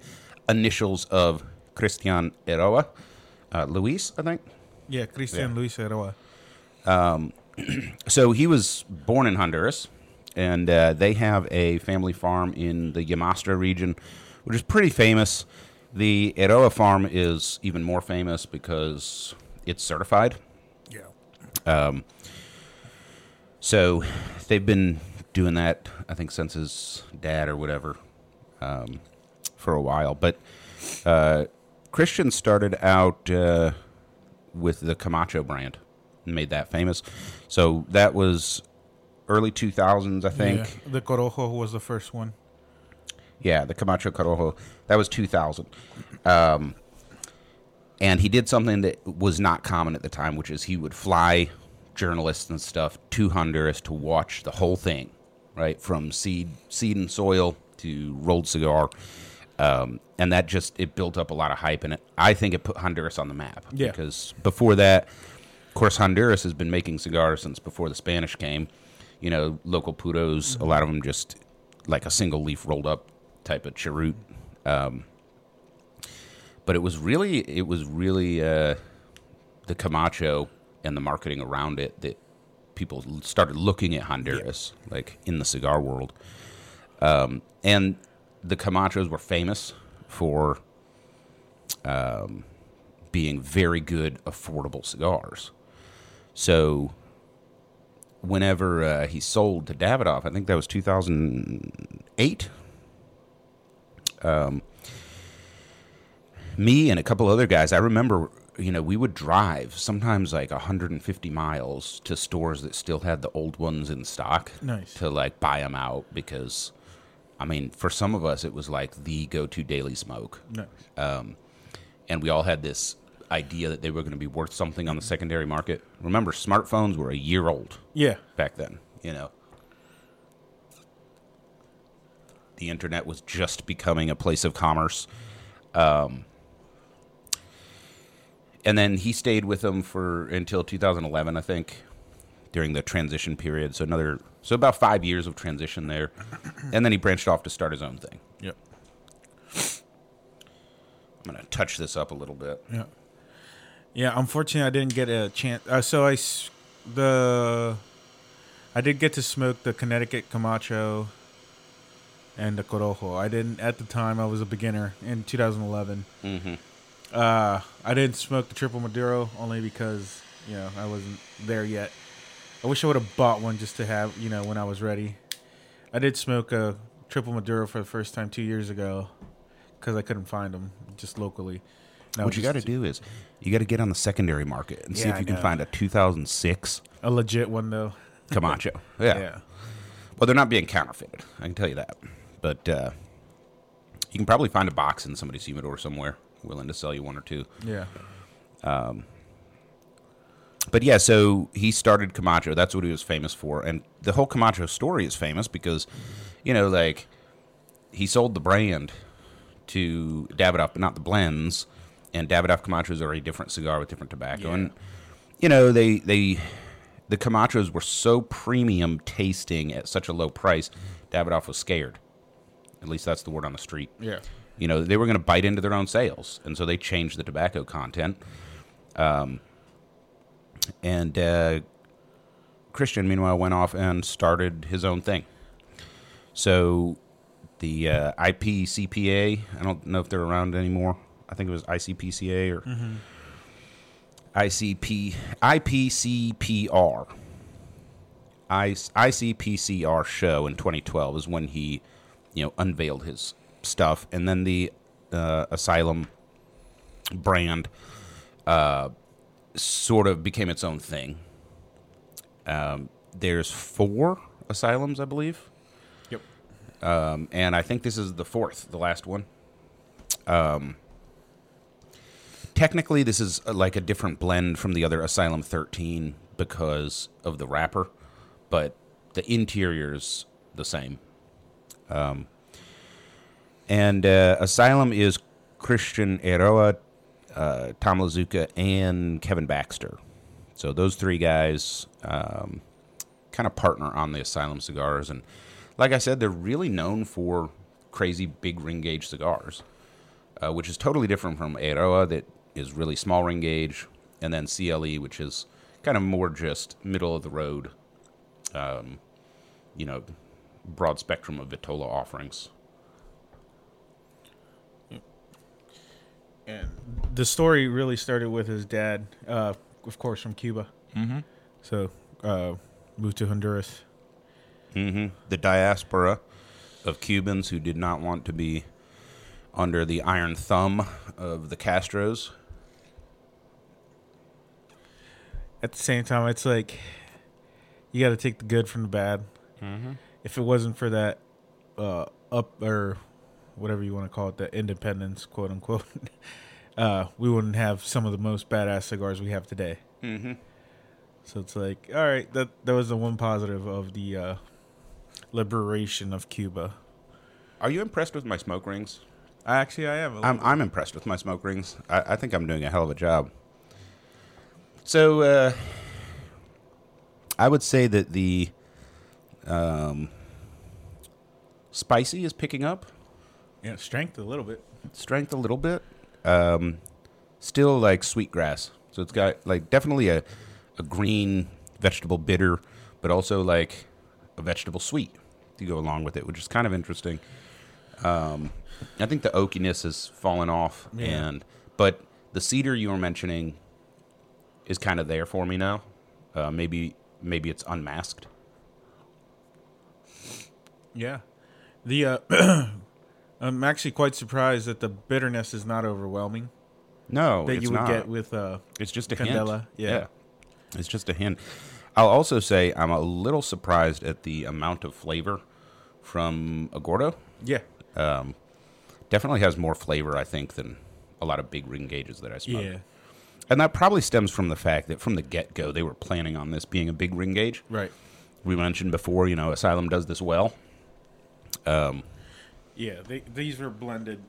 initials of Christian Eiroa, uh, Luis, I think. Yeah, Christian Yeah. Luis Eiroa. so he was born in Honduras, and uh, they have a family farm in the Yamastra region, which is pretty famous. The Eiroa farm is even more famous because it's certified. Yeah. Um, So they've been doing that, I think, since his dad or whatever, um, for a while. But uh, Christian started out uh, with the Camacho brand and made that famous. So that was early 2000s, I think. Yeah. The Corojo was the first one. Yeah, the Camacho Corojo. That was 2000. Um, and he did something that was not common at the time, which is he would fly journalists and stuff to Honduras to watch the whole thing, right, from seed, seed and soil to rolled cigar, um, and that just it built up a lot of hype, and it, I think it put Honduras on the map. Yeah. Because before that, of course, Honduras has been making cigars since before the Spanish came. You know, local puros, a lot of them just like a single leaf rolled up type of cheroot. Um, but it was really, it was really uh, the Camacho and the marketing around it that people started looking at Honduras, like in the cigar world. Um, and the Camachos were famous for um, being very good, affordable cigars. So, whenever uh, he sold to Davidoff, I think that was 2008. Um, me and a couple other guys, I remember, you know, we would drive sometimes like 150 miles to stores that still had the old ones in stock Nice. to like buy them out because, I mean, for some of us, it was like the go to daily smoke Nice. and we all had this idea that they were going to be worth something on the secondary market. Remember, smartphones were a year old yeah. back then, you know. The internet was just becoming a place of commerce. Um, and then he stayed with them for until 2011, I think, during the transition period. So another, so about five years of transition there, and then he branched off to start his own thing. Yep. I'm gonna touch this up a little bit. Yeah. Yeah. Unfortunately, I didn't get a chance. Uh, so I the I did get to smoke the Connecticut Camacho and the Corojo. I didn't at the time. I was a beginner in 2011. Mm-hmm. Uh, I didn't smoke the triple Maduro only because you know I wasn't there yet. I wish I would have bought one just to have you know when I was ready. I did smoke a triple Maduro for the first time two years ago because I couldn't find them just locally. I What you got to do is you got to get on the secondary market and see Yeah, if I you can know. find a 2006 a legit one though. Camacho. yeah. yeah. Well, they're not being counterfeited. I can tell you that. But uh, you can probably find a box in somebody's humidor somewhere willing to sell you one or two. Yeah. But yeah, so he started Camacho. That's what he was famous for. And the whole Camacho story is famous because, you know, like he sold the brand to Davidoff, but not the blends. And Davidoff Camachos are a different cigar with different tobacco. Yeah. And, you know, they, they, the Camachos were so premium tasting at such a low price, Davidoff was scared. At least that's the word on the street. Yeah. You know, they were going to bite into their own sales, and so they changed the tobacco content. Um, and uh, Christian, meanwhile, went off and started his own thing. So the uh, IPCPA, I don't know if they're around anymore. I think it was ICPCA or ICP, IPCPR. I, ICPCR show in 2012 is when he, you know, unveiled his stuff, and then the uh, Asylum brand uh, sort of became its own thing. Um, there's four asylums, I believe, Yep. um, and I think this is the fourth, the last one. Um, technically, this is uh, like a different blend from the other Asylum 13 because of the wrapper, but the interior's the same. Um, and uh, Asylum is Christian Eiroa, uh, Tom Lazuka, and Kevin Baxter. So those three guys um, kind of partner on the Asylum cigars, and like I said, they're really known for crazy big ring gauge cigars, uh, which is totally different from Eiroa that is really small ring gauge, and then CLE, which is kind of more just middle of the road, um, you know, broad spectrum of Vitola offerings. And the story really started with his dad, uh, of course, from Cuba. Mm-hmm. So uh, moved to Honduras. Mm-hmm. The diaspora of Cubans who did not want to be under the iron thumb of the Castros. At the same time, it's like you got to take the good from the bad. Mm-hmm. If it wasn't for that uh, up or whatever you want to call it, the independence, quote unquote, uh, we wouldn't have some of the most badass cigars we have today. Mm-hmm. So it's like, all right, that that was the one positive of the uh, liberation of Cuba. Are you impressed with my smoke rings? Actually, I am. I'm I'm impressed with my smoke rings. I, I think I'm doing a hell of a job. So uh, I would say that the um, spicy is picking up, yeah, strength a little bit. strength a little bit. Um, still like sweet grass, so it's got like definitely a a green vegetable bitter, but also like a vegetable sweet to go along with it, which is kind of interesting. Um, I think the oakiness has fallen off, Yeah. and but the cedar you were mentioning is kind of there for me now. Uh, maybe maybe it's unmasked. Yeah, the uh, I'm actually quite surprised that the bitterness is not overwhelming No, that it's you would not. get with uh, It's just a Candela, hint. yeah. It's just a hint. I'll also say I'm a little surprised at the amount of flavor from a Gordo. yeah, Um, definitely has more flavor, I think, than a lot of big ring gauges that I smoke. yeah, And that probably stems from the fact that from the get go, they were planning on this being a big ring gauge. right. We mentioned before, you know, Asylum does this well. Um, Yeah, they, these were blended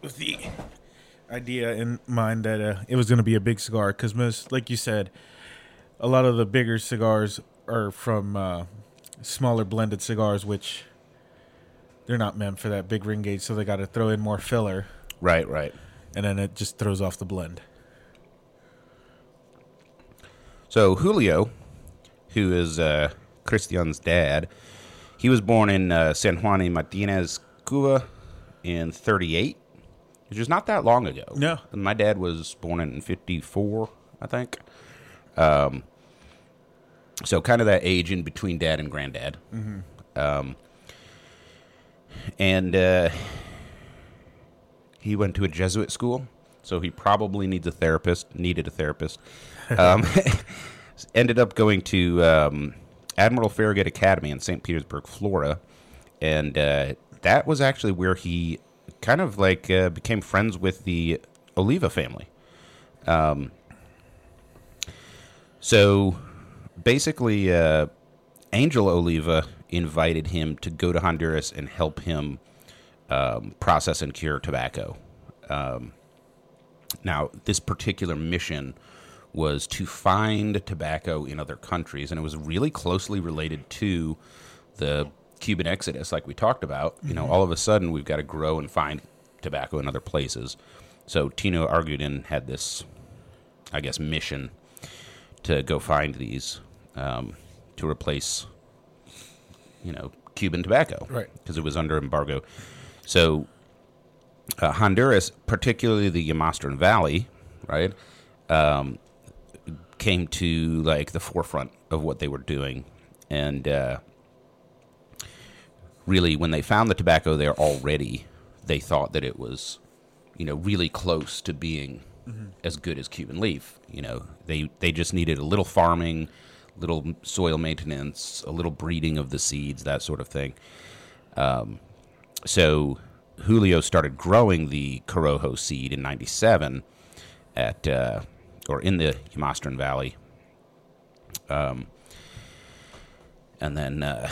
with the idea in mind that uh, it was going to be a big cigar because most, like you said, a lot of the bigger cigars are from uh, smaller blended cigars, which they're not meant for that big ring gauge, so they got to throw in more filler, right, right. and then it just throws off the blend. So Julio, who is uh, Christian's dad, he was born in uh, San Juan y Martinez, Cuba, in '38, which is not that long ago. No. my dad was born in '54, I think. Um, so kind of that age in between dad and granddad. Um, and uh, he went to a Jesuit school, so he probably needs a therapist. Needed a therapist. Um, ended up going to um, Admiral Farragut Academy in St. Petersburg, Florida, and uh, that was actually where he kind of like uh, became friends with the Oliva family. Um, so basically, uh, Angel Oliva invited him to go to Honduras and help him um, process and cure tobacco. Um, now, this particular mission was to find tobacco in other countries, and it was really closely related to the Cuban exodus, like we talked about. You know, all of a sudden we've got to grow and find tobacco in other places. So Tino Argudin had this, I guess, mission to go find these um, to replace, you know, Cuban tobacco, Right. Because it was under embargo. So uh, Honduras, particularly the Yamastran Valley, right, um, came to like the forefront of what they were doing, and uh, really, when they found the tobacco there already, they thought that it was, you know, really close to being as good as Cuban leaf. You know, they they just needed a little farming, little soil maintenance, a little breeding of the seeds, that sort of thing. Um, so Julio started growing the Corojo seed in '97 at uh, or in the Yamastran Valley. Um, and then, uh,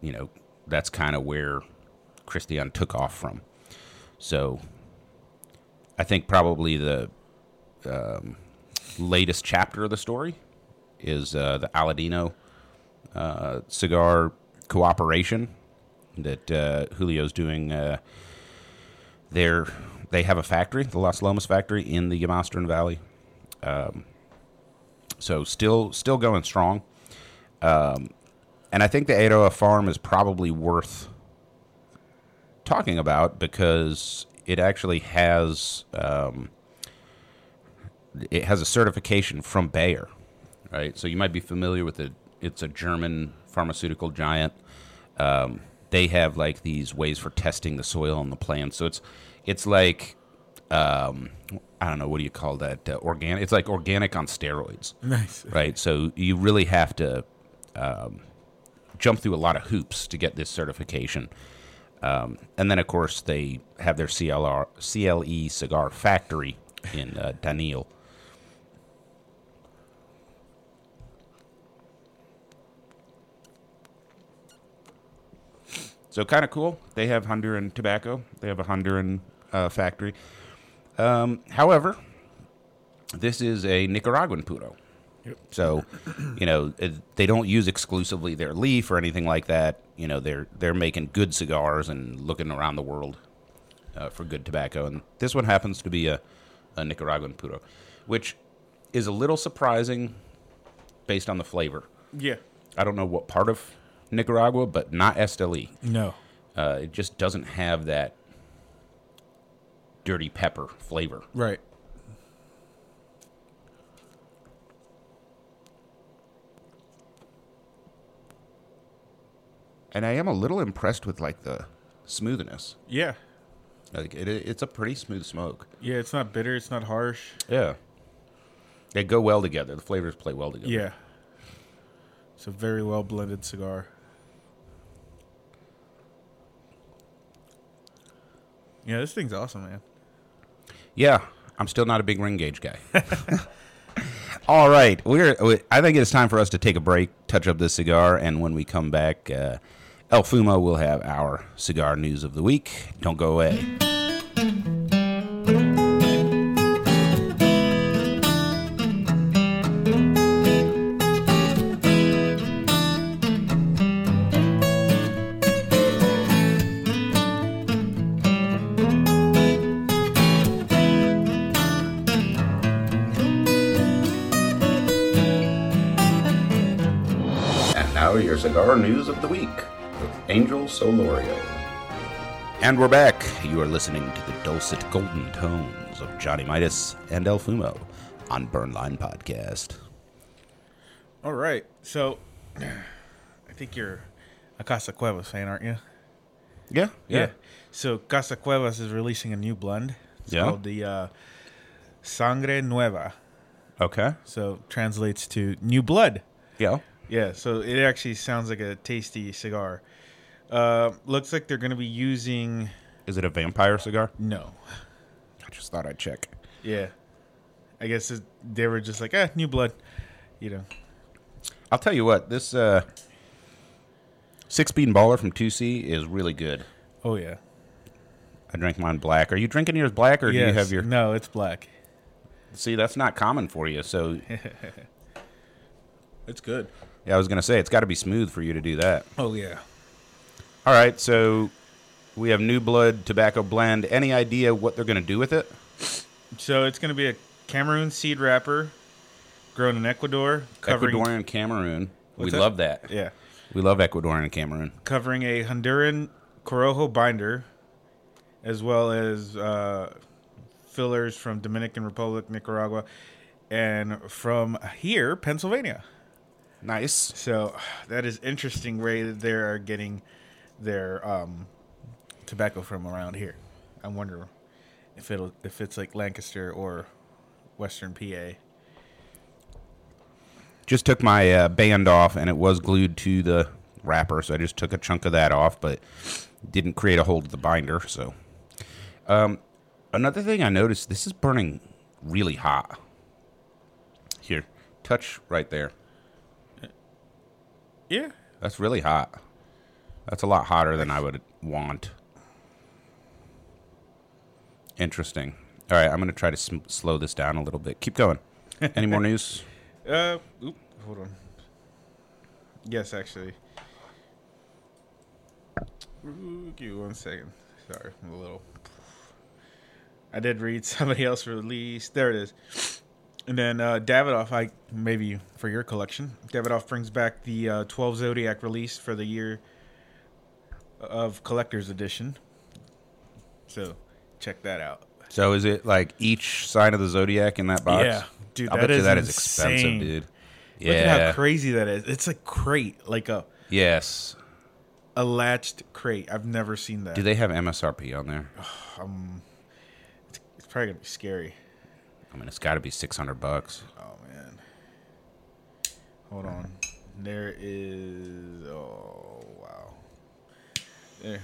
you know, that's kind of where Christian took off from. So I think probably the um, latest chapter of the story is uh, the Aladino uh, cigar cooperation that uh, Julio's doing. Uh, there, they have a factory, the Las Lomas factory in the Yamastran Valley. Um, so still, still going strong. Um, and I think the Eiroa farm is probably worth talking about because it actually has um, it has a certification from Bayer, right? So you might be familiar with it. It's a German pharmaceutical giant. Um, they have like these ways for testing the soil and the plants. So it's it's like um, I don't know what do you call that? Uh, organic. It's like organic on steroids Nice. right? So you really have to um, jump through a lot of hoops to get this certification. Um, and then, of course, they have their CLR, CLE cigar factory in uh, Danlí. So kind of cool. They have Honduran tobacco. They have a Honduran uh, factory. Um, however, this is a Nicaraguan puro. So, you know, it, they don't use exclusively their leaf or anything like that. You know, they're they're making good cigars and looking around the world uh, for good tobacco. And this one happens to be a, a Nicaraguan puro, which is a little surprising based on the flavor. Yeah. I don't know what part of Nicaragua, but not Esteli. No. Uh, it just doesn't have that dirty pepper flavor. Right. And I am a little impressed with like the smoothness. Yeah. Like it, it's a pretty smooth smoke. Yeah, it's not bitter, it's not harsh. Yeah. They go well together. The flavors play well together. Yeah. It's a very well blended cigar. Yeah, this thing's awesome, man. Yeah, I'm still not a big ring gauge guy. All right, we're. we- I think it's time for us to take a break, touch up this cigar, and when we come back, uh, El Fumo will have our cigar news of the week. Don't go away. Cigar news of the week with Angel Solorio. And we're back. You are listening to the dulcet golden tones of Johnny Midas and El Fumo on Burnline Podcast. All right. So, I think you're a Casa Cuevas fan, aren't you? Yeah, Yeah. So, Casa Cuevas is releasing a new blend. It's Yeah. called the uh, Sangre Nueva. Okay. So, translates to new blood. Yeah. Yeah, so it actually sounds like a tasty cigar. Uh, looks like they're going to be using. Is it a vampire cigar? No. I just thought I'd check. Yeah. I guess it, they were just like, eh, new blood. You know. I'll tell you what, this uh, six bean baller from 2C is really good. Oh, yeah. I drank mine black. Are you drinking yours black or do you have your. No, it's black. See, that's not common for you. So, It's good. Yeah, I was going to say, it's got to be smooth for you to do that. Oh, yeah. All right, so we have New Blood Tobacco Blend. Any idea what they're going to do with it? So it's going to be a Cameroon seed wrapper grown in Ecuador. Covering, Ecuadorian Cameroon. we that? love that. Yeah. We love Ecuadorian and Cameroon. Covering a Honduran Corojo binder, as well as uh, fillers from Dominican Republic, Nicaragua, and from here, Pennsylvania. Nice. So that is interesting way that they are getting their um, tobacco from around here. I wonder if it'll if it's like Lancaster or Western PA. Just took my uh, band off, and it was glued to the wrapper, so I just took a chunk of that off, but didn't create a hold of the binder. So, um, another thing I noticed: this is burning really hot. Here, touch right there. Yeah. That's really hot. That's a lot hotter than I would want. Interesting. All right, I'm going to try to sm- slow this down a little bit. Keep going. Any more news? Uh, oop, hold on. Yes, actually. Ooh, Give me one second. Sorry, I'm a little. I did read somebody else released. There it is. And then uh, Davidoff, I maybe for your collection, Davidoff brings back the uh, 12 Zodiac release for the year of collector's edition. So check that out. So is it like each sign of the zodiac in that box? Yeah, dude, I that bet you that is insane. expensive, dude. Look at how crazy that is. It's a crate, like a yes. a latched crate. I've never seen that. Do they have MSRP on there? Um, It's probably gonna be scary. I mean, it's got to be 600 bucks. Oh man. Hold on. There is. Oh wow. There.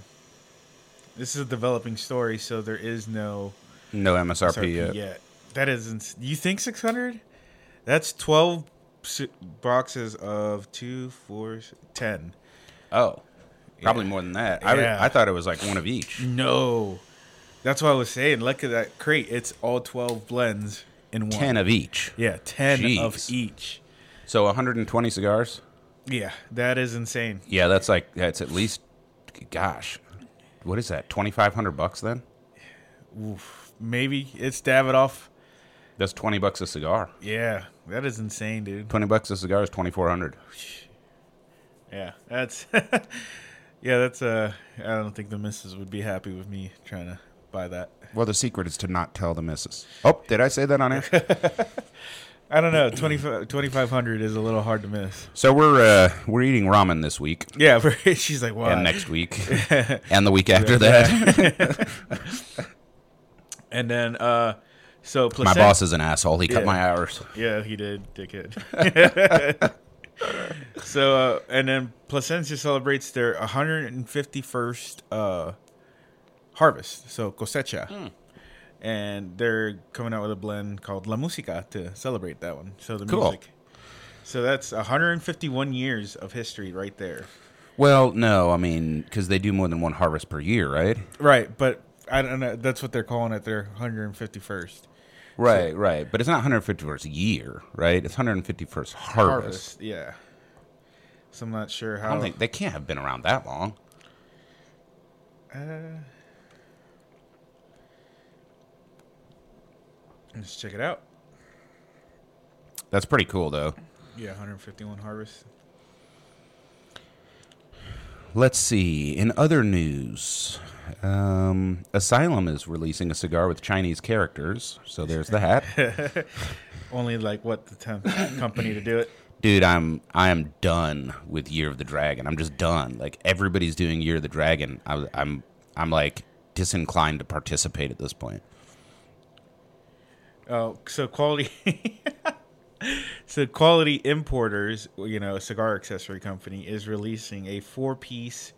This is a developing story, so there is no No MSRP SRP yet. yet. That is, ins- you think six hundred? That's twelve boxes of two, four, ten. Oh, probably more than that. I, I thought it was like one of each. No, that's what I was saying. Look at that crate; it's all twelve blends in one. Ten of each. yeah, ten of each. So 120 cigars. Yeah, that is insane. Yeah, that's like that's at least. Gosh, what is that? 2,500 bucks then? Oof, Maybe it's Davidoff. That's 20 bucks a cigar. Yeah, that is insane, dude. 20 bucks a cigar is 2,400. Yeah, that's yeah, that's uh I don't think the missus would be happy with me trying to buy that. Well, the secret is to not tell the missus. Oh, did I say that on air? I don't know, 2500 is a little hard to miss. so we're uh, we're eating ramen this week Yeah, she's like, "Wow." and next week and the week after that. And then uh so my boss is an asshole. He cut Yeah. my hours. Yeah, he did, dickhead. so uh and then Plasencia celebrates their 151st uh harvest, so cosecha. And they're coming out with a blend called La Musica to celebrate that one. So the Cool. music. So that's 151 years of history right there. Well, no, I mean because they do more than one harvest per year, right? Right, but I don't know. That's what they're calling it. Their 151st Right, right. But it's not 151st year, right? It's 151st harvest. harvest. Yeah. So I'm not sure how. I don't think they can't have been around that long. Uh, let's check it out. That's pretty cool, though. Yeah, 151 harvest. Let's see. In other news, um, Asylum is releasing a cigar with Chinese characters. So there's the hat. Only like what the temp company to do it. Dude, I'm I am done with Year of the Dragon. I'm just done. Like everybody's doing Year of the Dragon. I, I'm I'm like disinclined to participate at this point. Oh, so quality. so quality importers, you know, a cigar accessory company is releasing a four-piece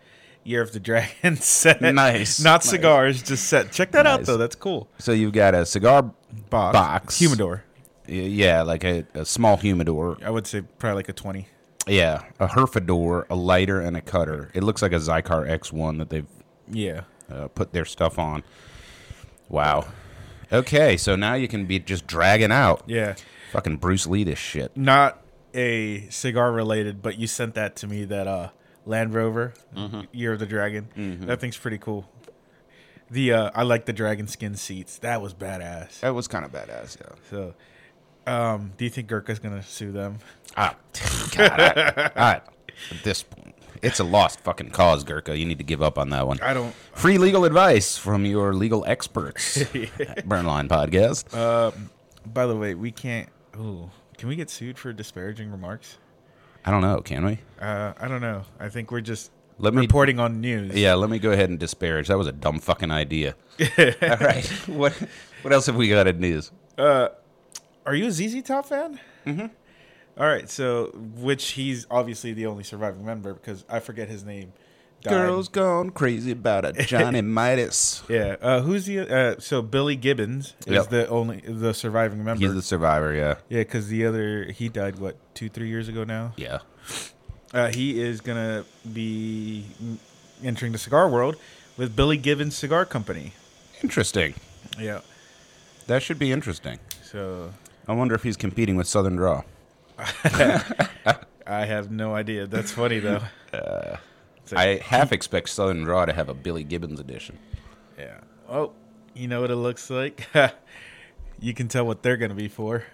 Year of the Dragon set. Nice. Not Nice. cigars, just set. Check that out Nice. though. That's cool. So you've got a cigar Box. Box. Humidor. yeah, like a, a small humidor. I would say probably like a 20. Yeah, a herfador, a lighter, and a cutter. It looks like a Xikar X1 that they've Yeah. uh, put their stuff on. Wow. Okay, so now you can be just dragging out. Yeah. Fucking Bruce Lee this shit. Not a cigar related, but you sent that to me that uh Land Rover Year of the Dragon. That thing's pretty cool. The uh I like the dragon skin seats. That was badass. That was kind of badass, yeah. So um do you think Gurkha's gonna sue them? Ah, God, I, I, at this point, it's a lost fucking cause, Gurkha. You need to give up on that one. I don't Free legal advice from your legal experts. Burnline Podcast. by the way, we can't ooh, can we get sued for disparaging remarks? I don't know, can we? Uh I don't know. I think we're just Let me- reporting on news. Yeah, let me go ahead and disparage. That was a dumb fucking idea. All right. What what else have we got in news? Are you a ZZ Top fan? Mm-hmm. Right, so which he's obviously the only surviving member because I forget his name. Died. Girls gone crazy about a Johnny Midas. Yeah. Uh, who's the? Uh, so Billy Gibbons is Yep. the only the surviving member. He's the survivor, yeah. yeah, because the other he died what two three years ago now. Yeah. Uh, he is gonna be entering the cigar world with Billy Gibbons Cigar Company. Interesting. Yeah. That should be interesting. So I wonder if he's competing with Southern Draw. I have no idea. That's funny though. Uh, it's like- I half expect Southern Draw to have a Billy Gibbons edition. Yeah. Oh, you know what it looks like? you can tell what they're going to be for.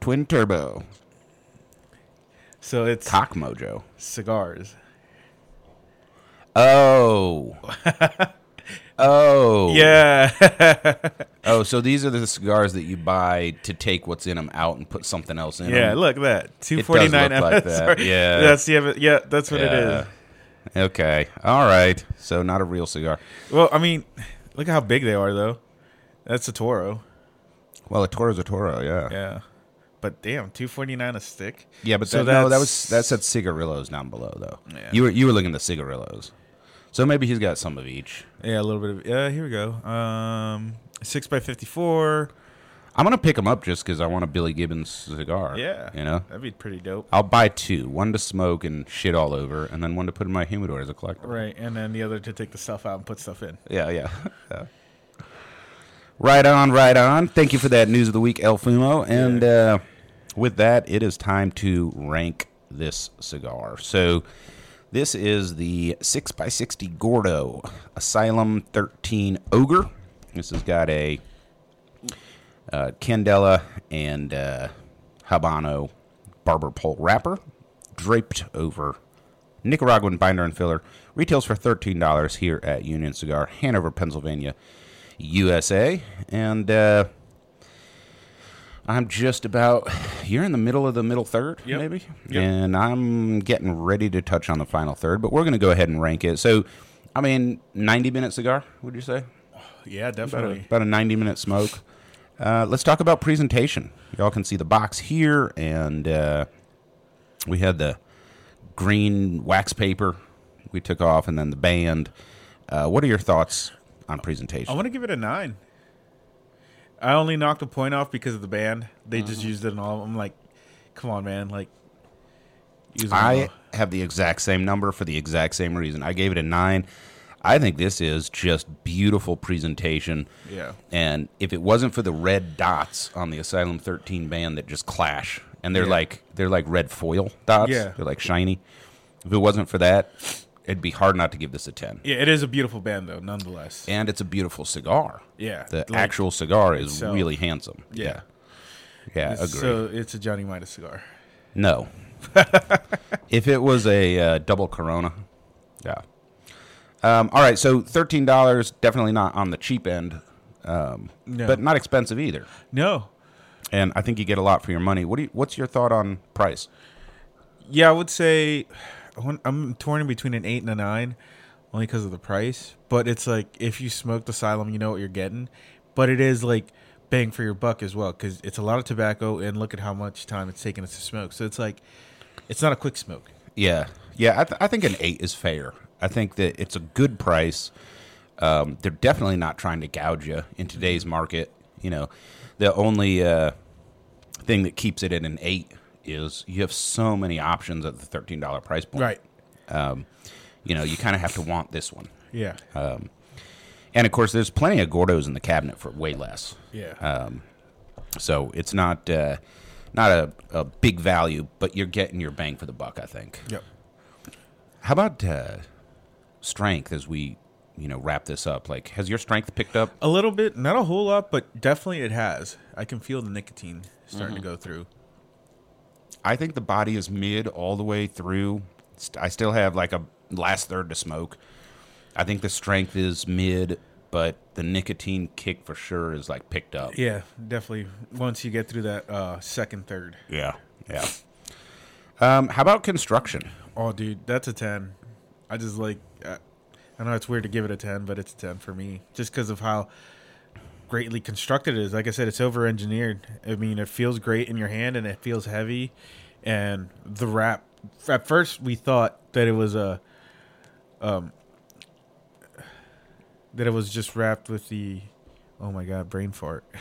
Twin Turbo. So it's Cock Mojo. cigars. Oh. oh. Yeah. Oh, so these are the cigars that you buy to take what's in them out and put something else in yeah, them. look at that. 249 look like that. Yeah. That's the yeah, that's what it Yeah. is. Okay. All right. So not a real cigar. Well, I mean, look at how big they are though. That's a Toro. Well, a Toro's a Toro, yeah. Yeah. But damn, 249 a stick. Yeah, but So that, no, that was that said cigarillos down below though. Yeah. You were you were looking at the cigarillos. So maybe he's got some of each. Yeah, a little bit of. Yeah, here we go. Um, six by fifty-four. I'm gonna pick him up just because I want a Billy Gibbons cigar. Yeah, you know, that'd be pretty dope. I'll buy two, one to smoke and shit all over, and then one to put in my humidor as a collector. Right, and then the other to take the stuff out and put stuff in. Yeah, yeah. yeah. Right on, right on. Thank you for that news of the week, El Fumo. And uh, with that, it is time to rank this cigar. So this is the 6x60 Gordo Asylum 13 Ogre. This has got a uh, Candela and uh, Habano barber pole wrapper draped over Nicaraguan binder and filler. Retails for $13 here at Union Cigar, Hanover, Pennsylvania, USA. And uh, I'm just about, you're in the middle of the middle third, Yep. maybe? Yep. And I'm getting ready to touch on the final third, but we're going to go ahead and rank it. So, I mean, 90 minute cigar, would you say? Yeah, About a, definitely. about a 90 minute smoke. Uh, let's talk about presentation. Y'all can see the box here, and uh, we had the green wax paper we took off, and then the band. Uh, what are your thoughts on presentation? I want to give it a nine. I only knocked a point off because of the band. They Mm-hmm. just used it in all. I'm like, come on, man! Like, use I all. have the exact same number for the exact same reason. I gave it a nine. I think this is just beautiful presentation. Yeah. And if it wasn't for the red dots on the Asylum 13 band that just clash, and they're Yeah. like they're like red foil dots. Yeah. They're like shiny. If it wasn't for that, it'd be hard not to give this a 10. Yeah, it is a beautiful band though, nonetheless. And it's a beautiful cigar. Yeah, The like, actual cigar is itself. really handsome. Yeah. Yeah, it's- agree. So it's a Johnny Midas cigar. No. if it was a uh, double Corona, yeah. Um, all right, so thirteen dollars, definitely not on the cheap end, um, No. but not expensive either. No, And I think you get a lot for your money. What do you, What's your thought on price? yeah, I would say I'm- torn between an eight and a nine, only because of the price. But it's like if you smoke the Asylum, you know what you're getting. But it is like bang for your buck as well because it's a lot of tobacco, and look at how much time it's taking us to smoke. So it's like it's not a quick smoke. Yeah, yeah, I, th- I think an eight is fair. I think that it's a good price. Um, they're definitely not trying to gouge you in today's market. You know, the only uh, thing that keeps it at an eight is you have so many options at the thirteen dollar price point. Right. Um, you know, you kind of have to want this one. Yeah. Um, And of course, there's plenty of Gordos in the cabinet for way less. yeah. Um, so it's not uh, not a, a big value, but you're getting your bang for the buck. I think. yep. How about uh, strength as we, you know, wrap this up? Like, has your strength picked up? A little bit, not a whole lot, but definitely it has. I can feel the nicotine starting Mm-hmm. to go through. I think the body is mid all the way through. I still have like a last third to smoke. I think the strength is mid, but the nicotine kick for sure is like picked up. Yeah, definitely. Once you get through that uh, second, third. Yeah, yeah. Um, how about construction? Oh, dude, that's a ten. I just like. Uh, I know it's weird to give it a ten, but it's a ten for me, just because of how greatly constructed it is. Like I said, it's over engineered. I mean, it feels great in your hand, and it feels heavy, and the wrap. At first, we thought that it was a, um, that it was just wrapped with the. Oh my god, brain fart.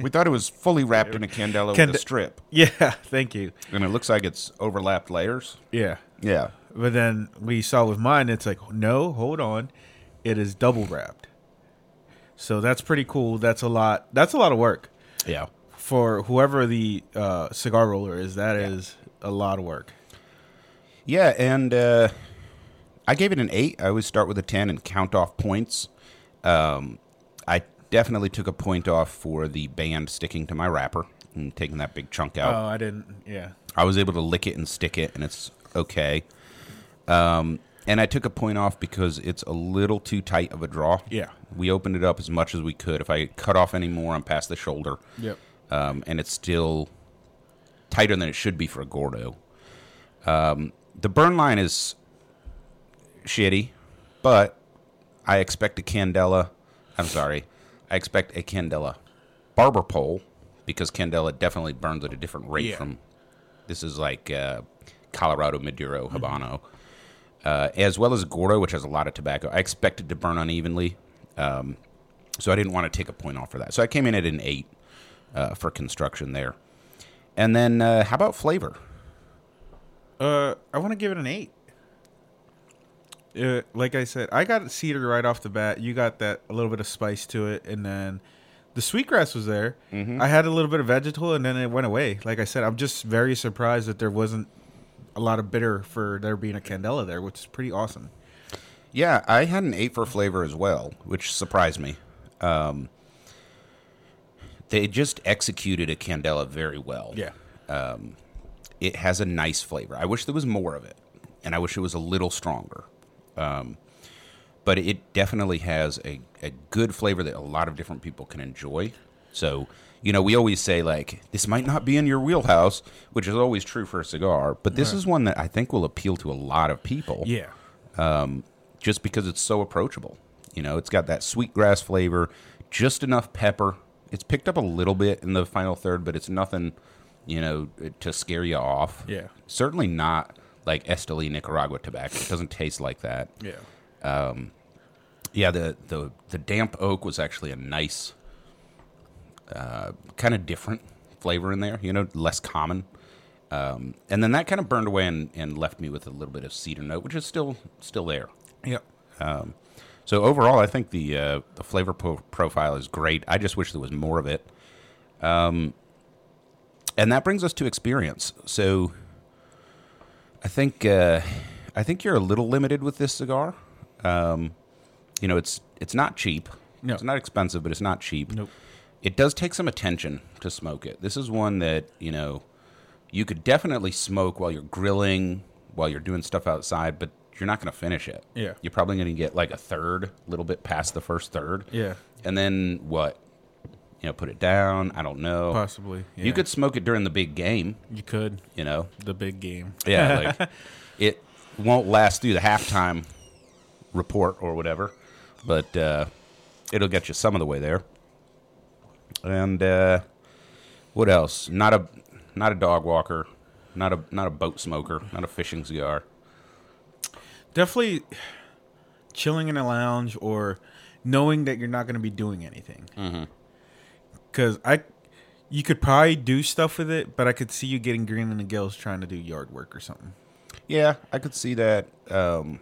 We thought it was fully wrapped in a candela with a strip, yeah, thank you. and it looks like it's overlapped layers. Yeah. Yeah, But then we saw with mine, it's like, no, hold on, it is double wrapped. So that's pretty cool. That's a lot. That's a lot of work yeah. for whoever the uh, cigar roller is. That is a lot of work. Yeah, and uh, I gave it an eight. I always start with a ten and count off points. Um, I definitely took a point off for the band sticking to my wrapper and taking that big chunk out. Oh, I didn't. Yeah. I was able to lick it and stick it, and it's okay. Um, and I took a point off because it's a little too tight of a draw. Yeah. We opened it up as much as we could. If I cut off any more, I'm past the shoulder. Yep. Um, and it's still tighter than it should be for a Gordo. Um, the burn line is shitty, but I expect a Candela. I'm sorry. I expect a Candela barber pole because Candela definitely burns at a different rate Yeah. from. This is like uh, Colorado Maduro Habano. Uh, as well as Gordo, which has a lot of tobacco. I expected to burn unevenly, um, so I didn't want to take a point off for that. So I came in at an eight uh, for construction there. And then, uh, how about flavor? Uh, I want to give it an eight. Uh, like I said, I got cedar right off the bat. You got that a little bit of spice to it, and then the sweetgrass was there. I had a little bit of vegetal, and then it went away. Like I said, I'm just very surprised that there wasn't a lot of bitter for there being a candela there, which is pretty awesome. Yeah, I had an eight for flavor as well, which surprised me. Um, they just executed a candela very well. Yeah. Um, it has a nice flavor. I wish there was more of it, and I wish it was a little stronger. Um, but it definitely has a, a good flavor that a lot of different people can enjoy. So, you know, we always say, like, this might not be in your wheelhouse, which is always true for a cigar, but this is one that I think will appeal to a lot of people Yeah. Um, just because it's so approachable. You know, it's got that sweet grass flavor, just enough pepper. It's picked up a little bit in the final third, but it's nothing, you know, to scare you off. Yeah. Certainly not like Esteli Nicaragua tobacco. It doesn't taste like that. Yeah. Um, yeah, the the the damp oak was actually a nice, uh, kind of different flavor in there. You know, less common. Um, and then that kind of burned away and, and left me with a little bit of cedar note, which is still still there. Yep. So overall, I think the uh, the flavor pro- profile is great. I just wish there was more of it. Um, and that brings us to experience. So I think uh, I think you're a little limited with this cigar. Um, you know, it's it's not cheap. No. It's not expensive, but it's not cheap. Nope. It does take some attention to smoke it. This is one that you know you could definitely smoke while you're grilling, while you're doing stuff outside, but you're not going to finish it. Yeah. You're probably going to get like a third, a little bit past the first third. Yeah. And then what? You know, put it down. I don't know. Possibly. You could smoke it during the big game, You could. you know. The big game. Yeah, like it won't last through the halftime report or whatever, but uh, it'll get you some of the way there. And uh, what else? Not a not a dog walker, not a not a boat smoker, not a fishing cigar. Definitely chilling in a lounge or knowing that you're not going to be doing anything. Because I, you could probably do stuff with it, but I could see you getting green in the gills trying to do yard work or something. Yeah, I could see that. Um,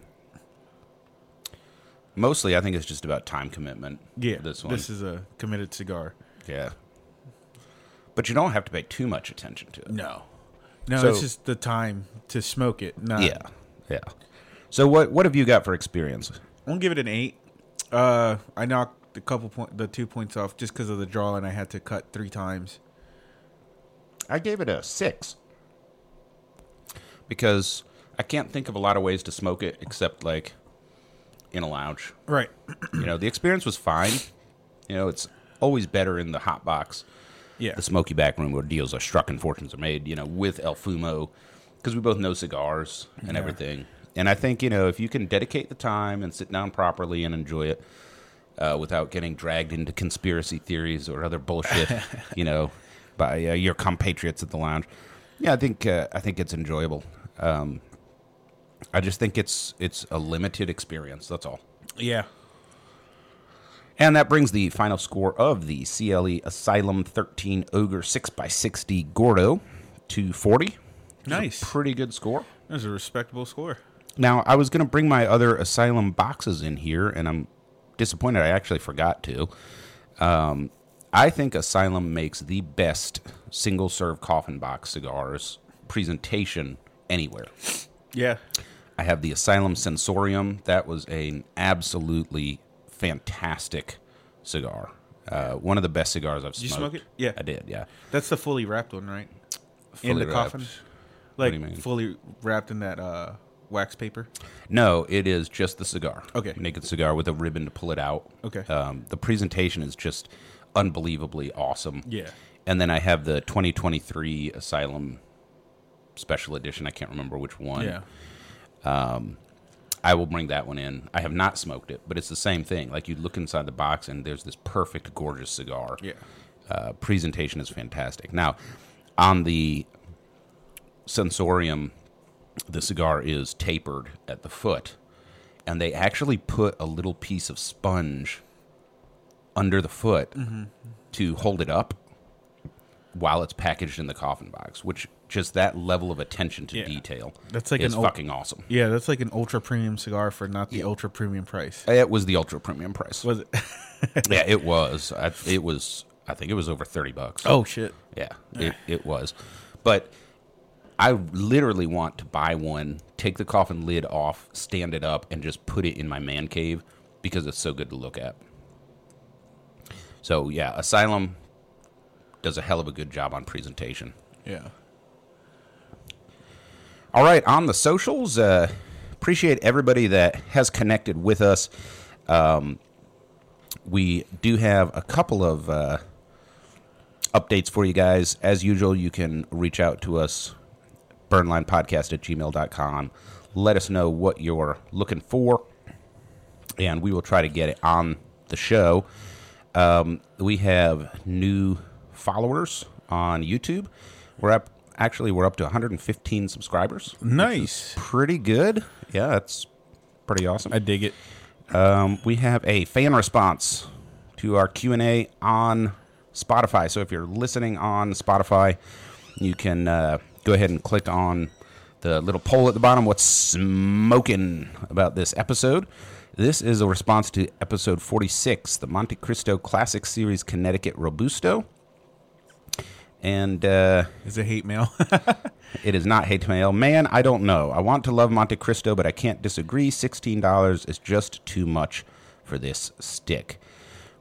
mostly, I think it's just about time commitment. Yeah, this one. This is a committed cigar. Yeah, but you don't have to pay too much attention to it. No, no, So- it's just the time to smoke it. Not, Yeah, yeah. So what what have you got for experience? I'm gonna give it an eight. Uh, I knocked a couple point, the two points off just because of the draw, and I had to cut three times. I gave it a six because I can't think of a lot of ways to smoke it except like in a lounge. Right. You know, the experience was fine. You know, it's always better in the hot box, Yeah. the smoky back room where deals are struck and fortunes are made. You know, with El Fumo because we both know cigars and Yeah. everything. And I think you know if you can dedicate the time and sit down properly and enjoy it uh, without getting dragged into conspiracy theories or other bullshit, you know, by uh, your compatriots at the lounge. Yeah, I think uh, I think it's enjoyable. Um, I just think it's it's a limited experience. That's all. Yeah. And that brings the final score of the CLE Asylum 13 Ogre 6x60 Gordo to 40. Which a Nice. pretty good score. That's a respectable score. Now, I was going to bring my other Asylum boxes in here, and I'm disappointed I actually forgot to. Um, I think Asylum makes the best single serve coffin box cigars presentation anywhere. Yeah. I have the Asylum Sensorium. That was an absolutely fantastic cigar. Uh, one of the best cigars I've Did you smoked. smoke it? Yeah. I did. Yeah, That's the fully wrapped one, right? in Fully the wrapped. coffin? Like do you mean? fully wrapped in that uh, wax paper? No, it is just the cigar. Okay. naked cigar with a ribbon to pull it out. Okay. Um, the presentation is just unbelievably awesome. Yeah. And then I have the 2023 Asylum Special Edition. I can't remember which one. Yeah. I will bring that one in. I have not smoked it, but it's the same thing. Like you look inside the box and there's this perfect, gorgeous cigar. Yeah. Uh, presentation is fantastic. Now, on the sensorium, the cigar is tapered at the foot, and they actually put a little piece of sponge under the foot Mm-hmm. to hold it up while it's packaged in the coffin box. Which just that level of attention to Yeah. detail That's like is an fucking awesome. Yeah, that's like an ultra premium cigar for not the ultra premium price. Uh, it was the ultra premium price. Was it? yeah, it was. I, it was. I think it was over thirty bucks. oh shit! Yeah, it, it was. But I literally want to buy one, take the coffin lid off, stand it up, and just put it in my man cave because it's so good to look at. So, yeah, Asylum does a hell of a good job on presentation. Yeah. All right, on the socials, uh, appreciate everybody that has connected with us. Um, we do have a couple of uh, updates for you guys. As usual, you can reach out to us, burnlinepodcast at gmail.com. Let us know what you're looking for, and we will try to get it on the show. Um, we have new followers on YouTube. We're up, actually, we're up to 115 subscribers Nice. pretty good. Yeah, that's pretty awesome. I dig it. Um, we have a fan response to our Q and A on Spotify. So if you're listening on Spotify, you can uh, go ahead and click on the little poll at the bottom. What's smoking about this episode? This is a response to episode 46, the Montecristo Classic Series Connecticut Robusto. And uh, Is it hate mail? it is not hate mail. Man, I don't know. I want to love Montecristo, but I can't disagree. $16 is just too much for this stick.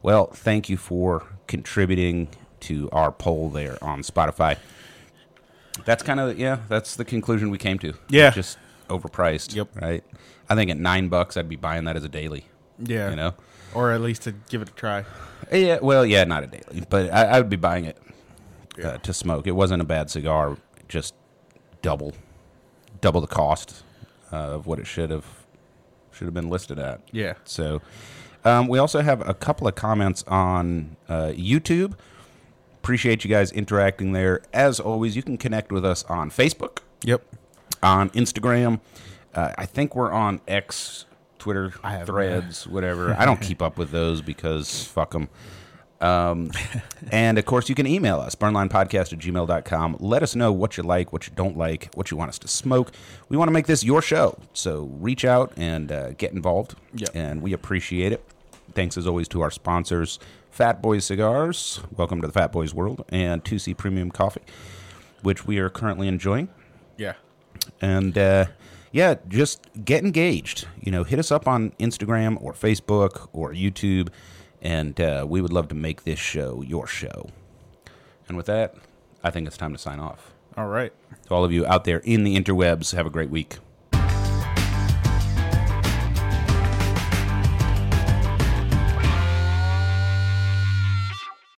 Well, thank you for contributing to our poll there on Spotify. That's kind of, yeah, that's the conclusion we came to. Yeah. Just overpriced. Yep. Right? I think at nine bucks, I'd be buying that as a daily. yeah. You know? Or at least to give it a try. Yeah, well, yeah, not a daily, but I, I would be buying it Yeah. uh, to smoke. It wasn't a bad cigar, just double, double the cost uh, of what it should have should have been listed at. Yeah. So, um, we also have a couple of comments on uh, YouTube. Appreciate you guys interacting there. As always, you can connect with us on Facebook, Yep. on Instagram. Uh, I think we're on X, Twitter, Threads, whatever. I don't keep up with those because fuck them. Um, and of course, you can email us, burnlinepodcast at gmail.com. Let us know what you like, what you don't like, what you want us to smoke. We want to make this your show. So reach out and uh, get involved. Yep. And we appreciate it. Thanks as always to our sponsors, Fat Boys Cigars. Welcome to the Fat Boys world. And 2C Premium Coffee, which we are currently enjoying Yeah. and uh, yeah, just get engaged. You know, hit us up on Instagram or Facebook or YouTube, and uh, we would love to make this show your show. And with that, I think it's time to sign off. All right. To all of you out there in the interwebs, have a great week.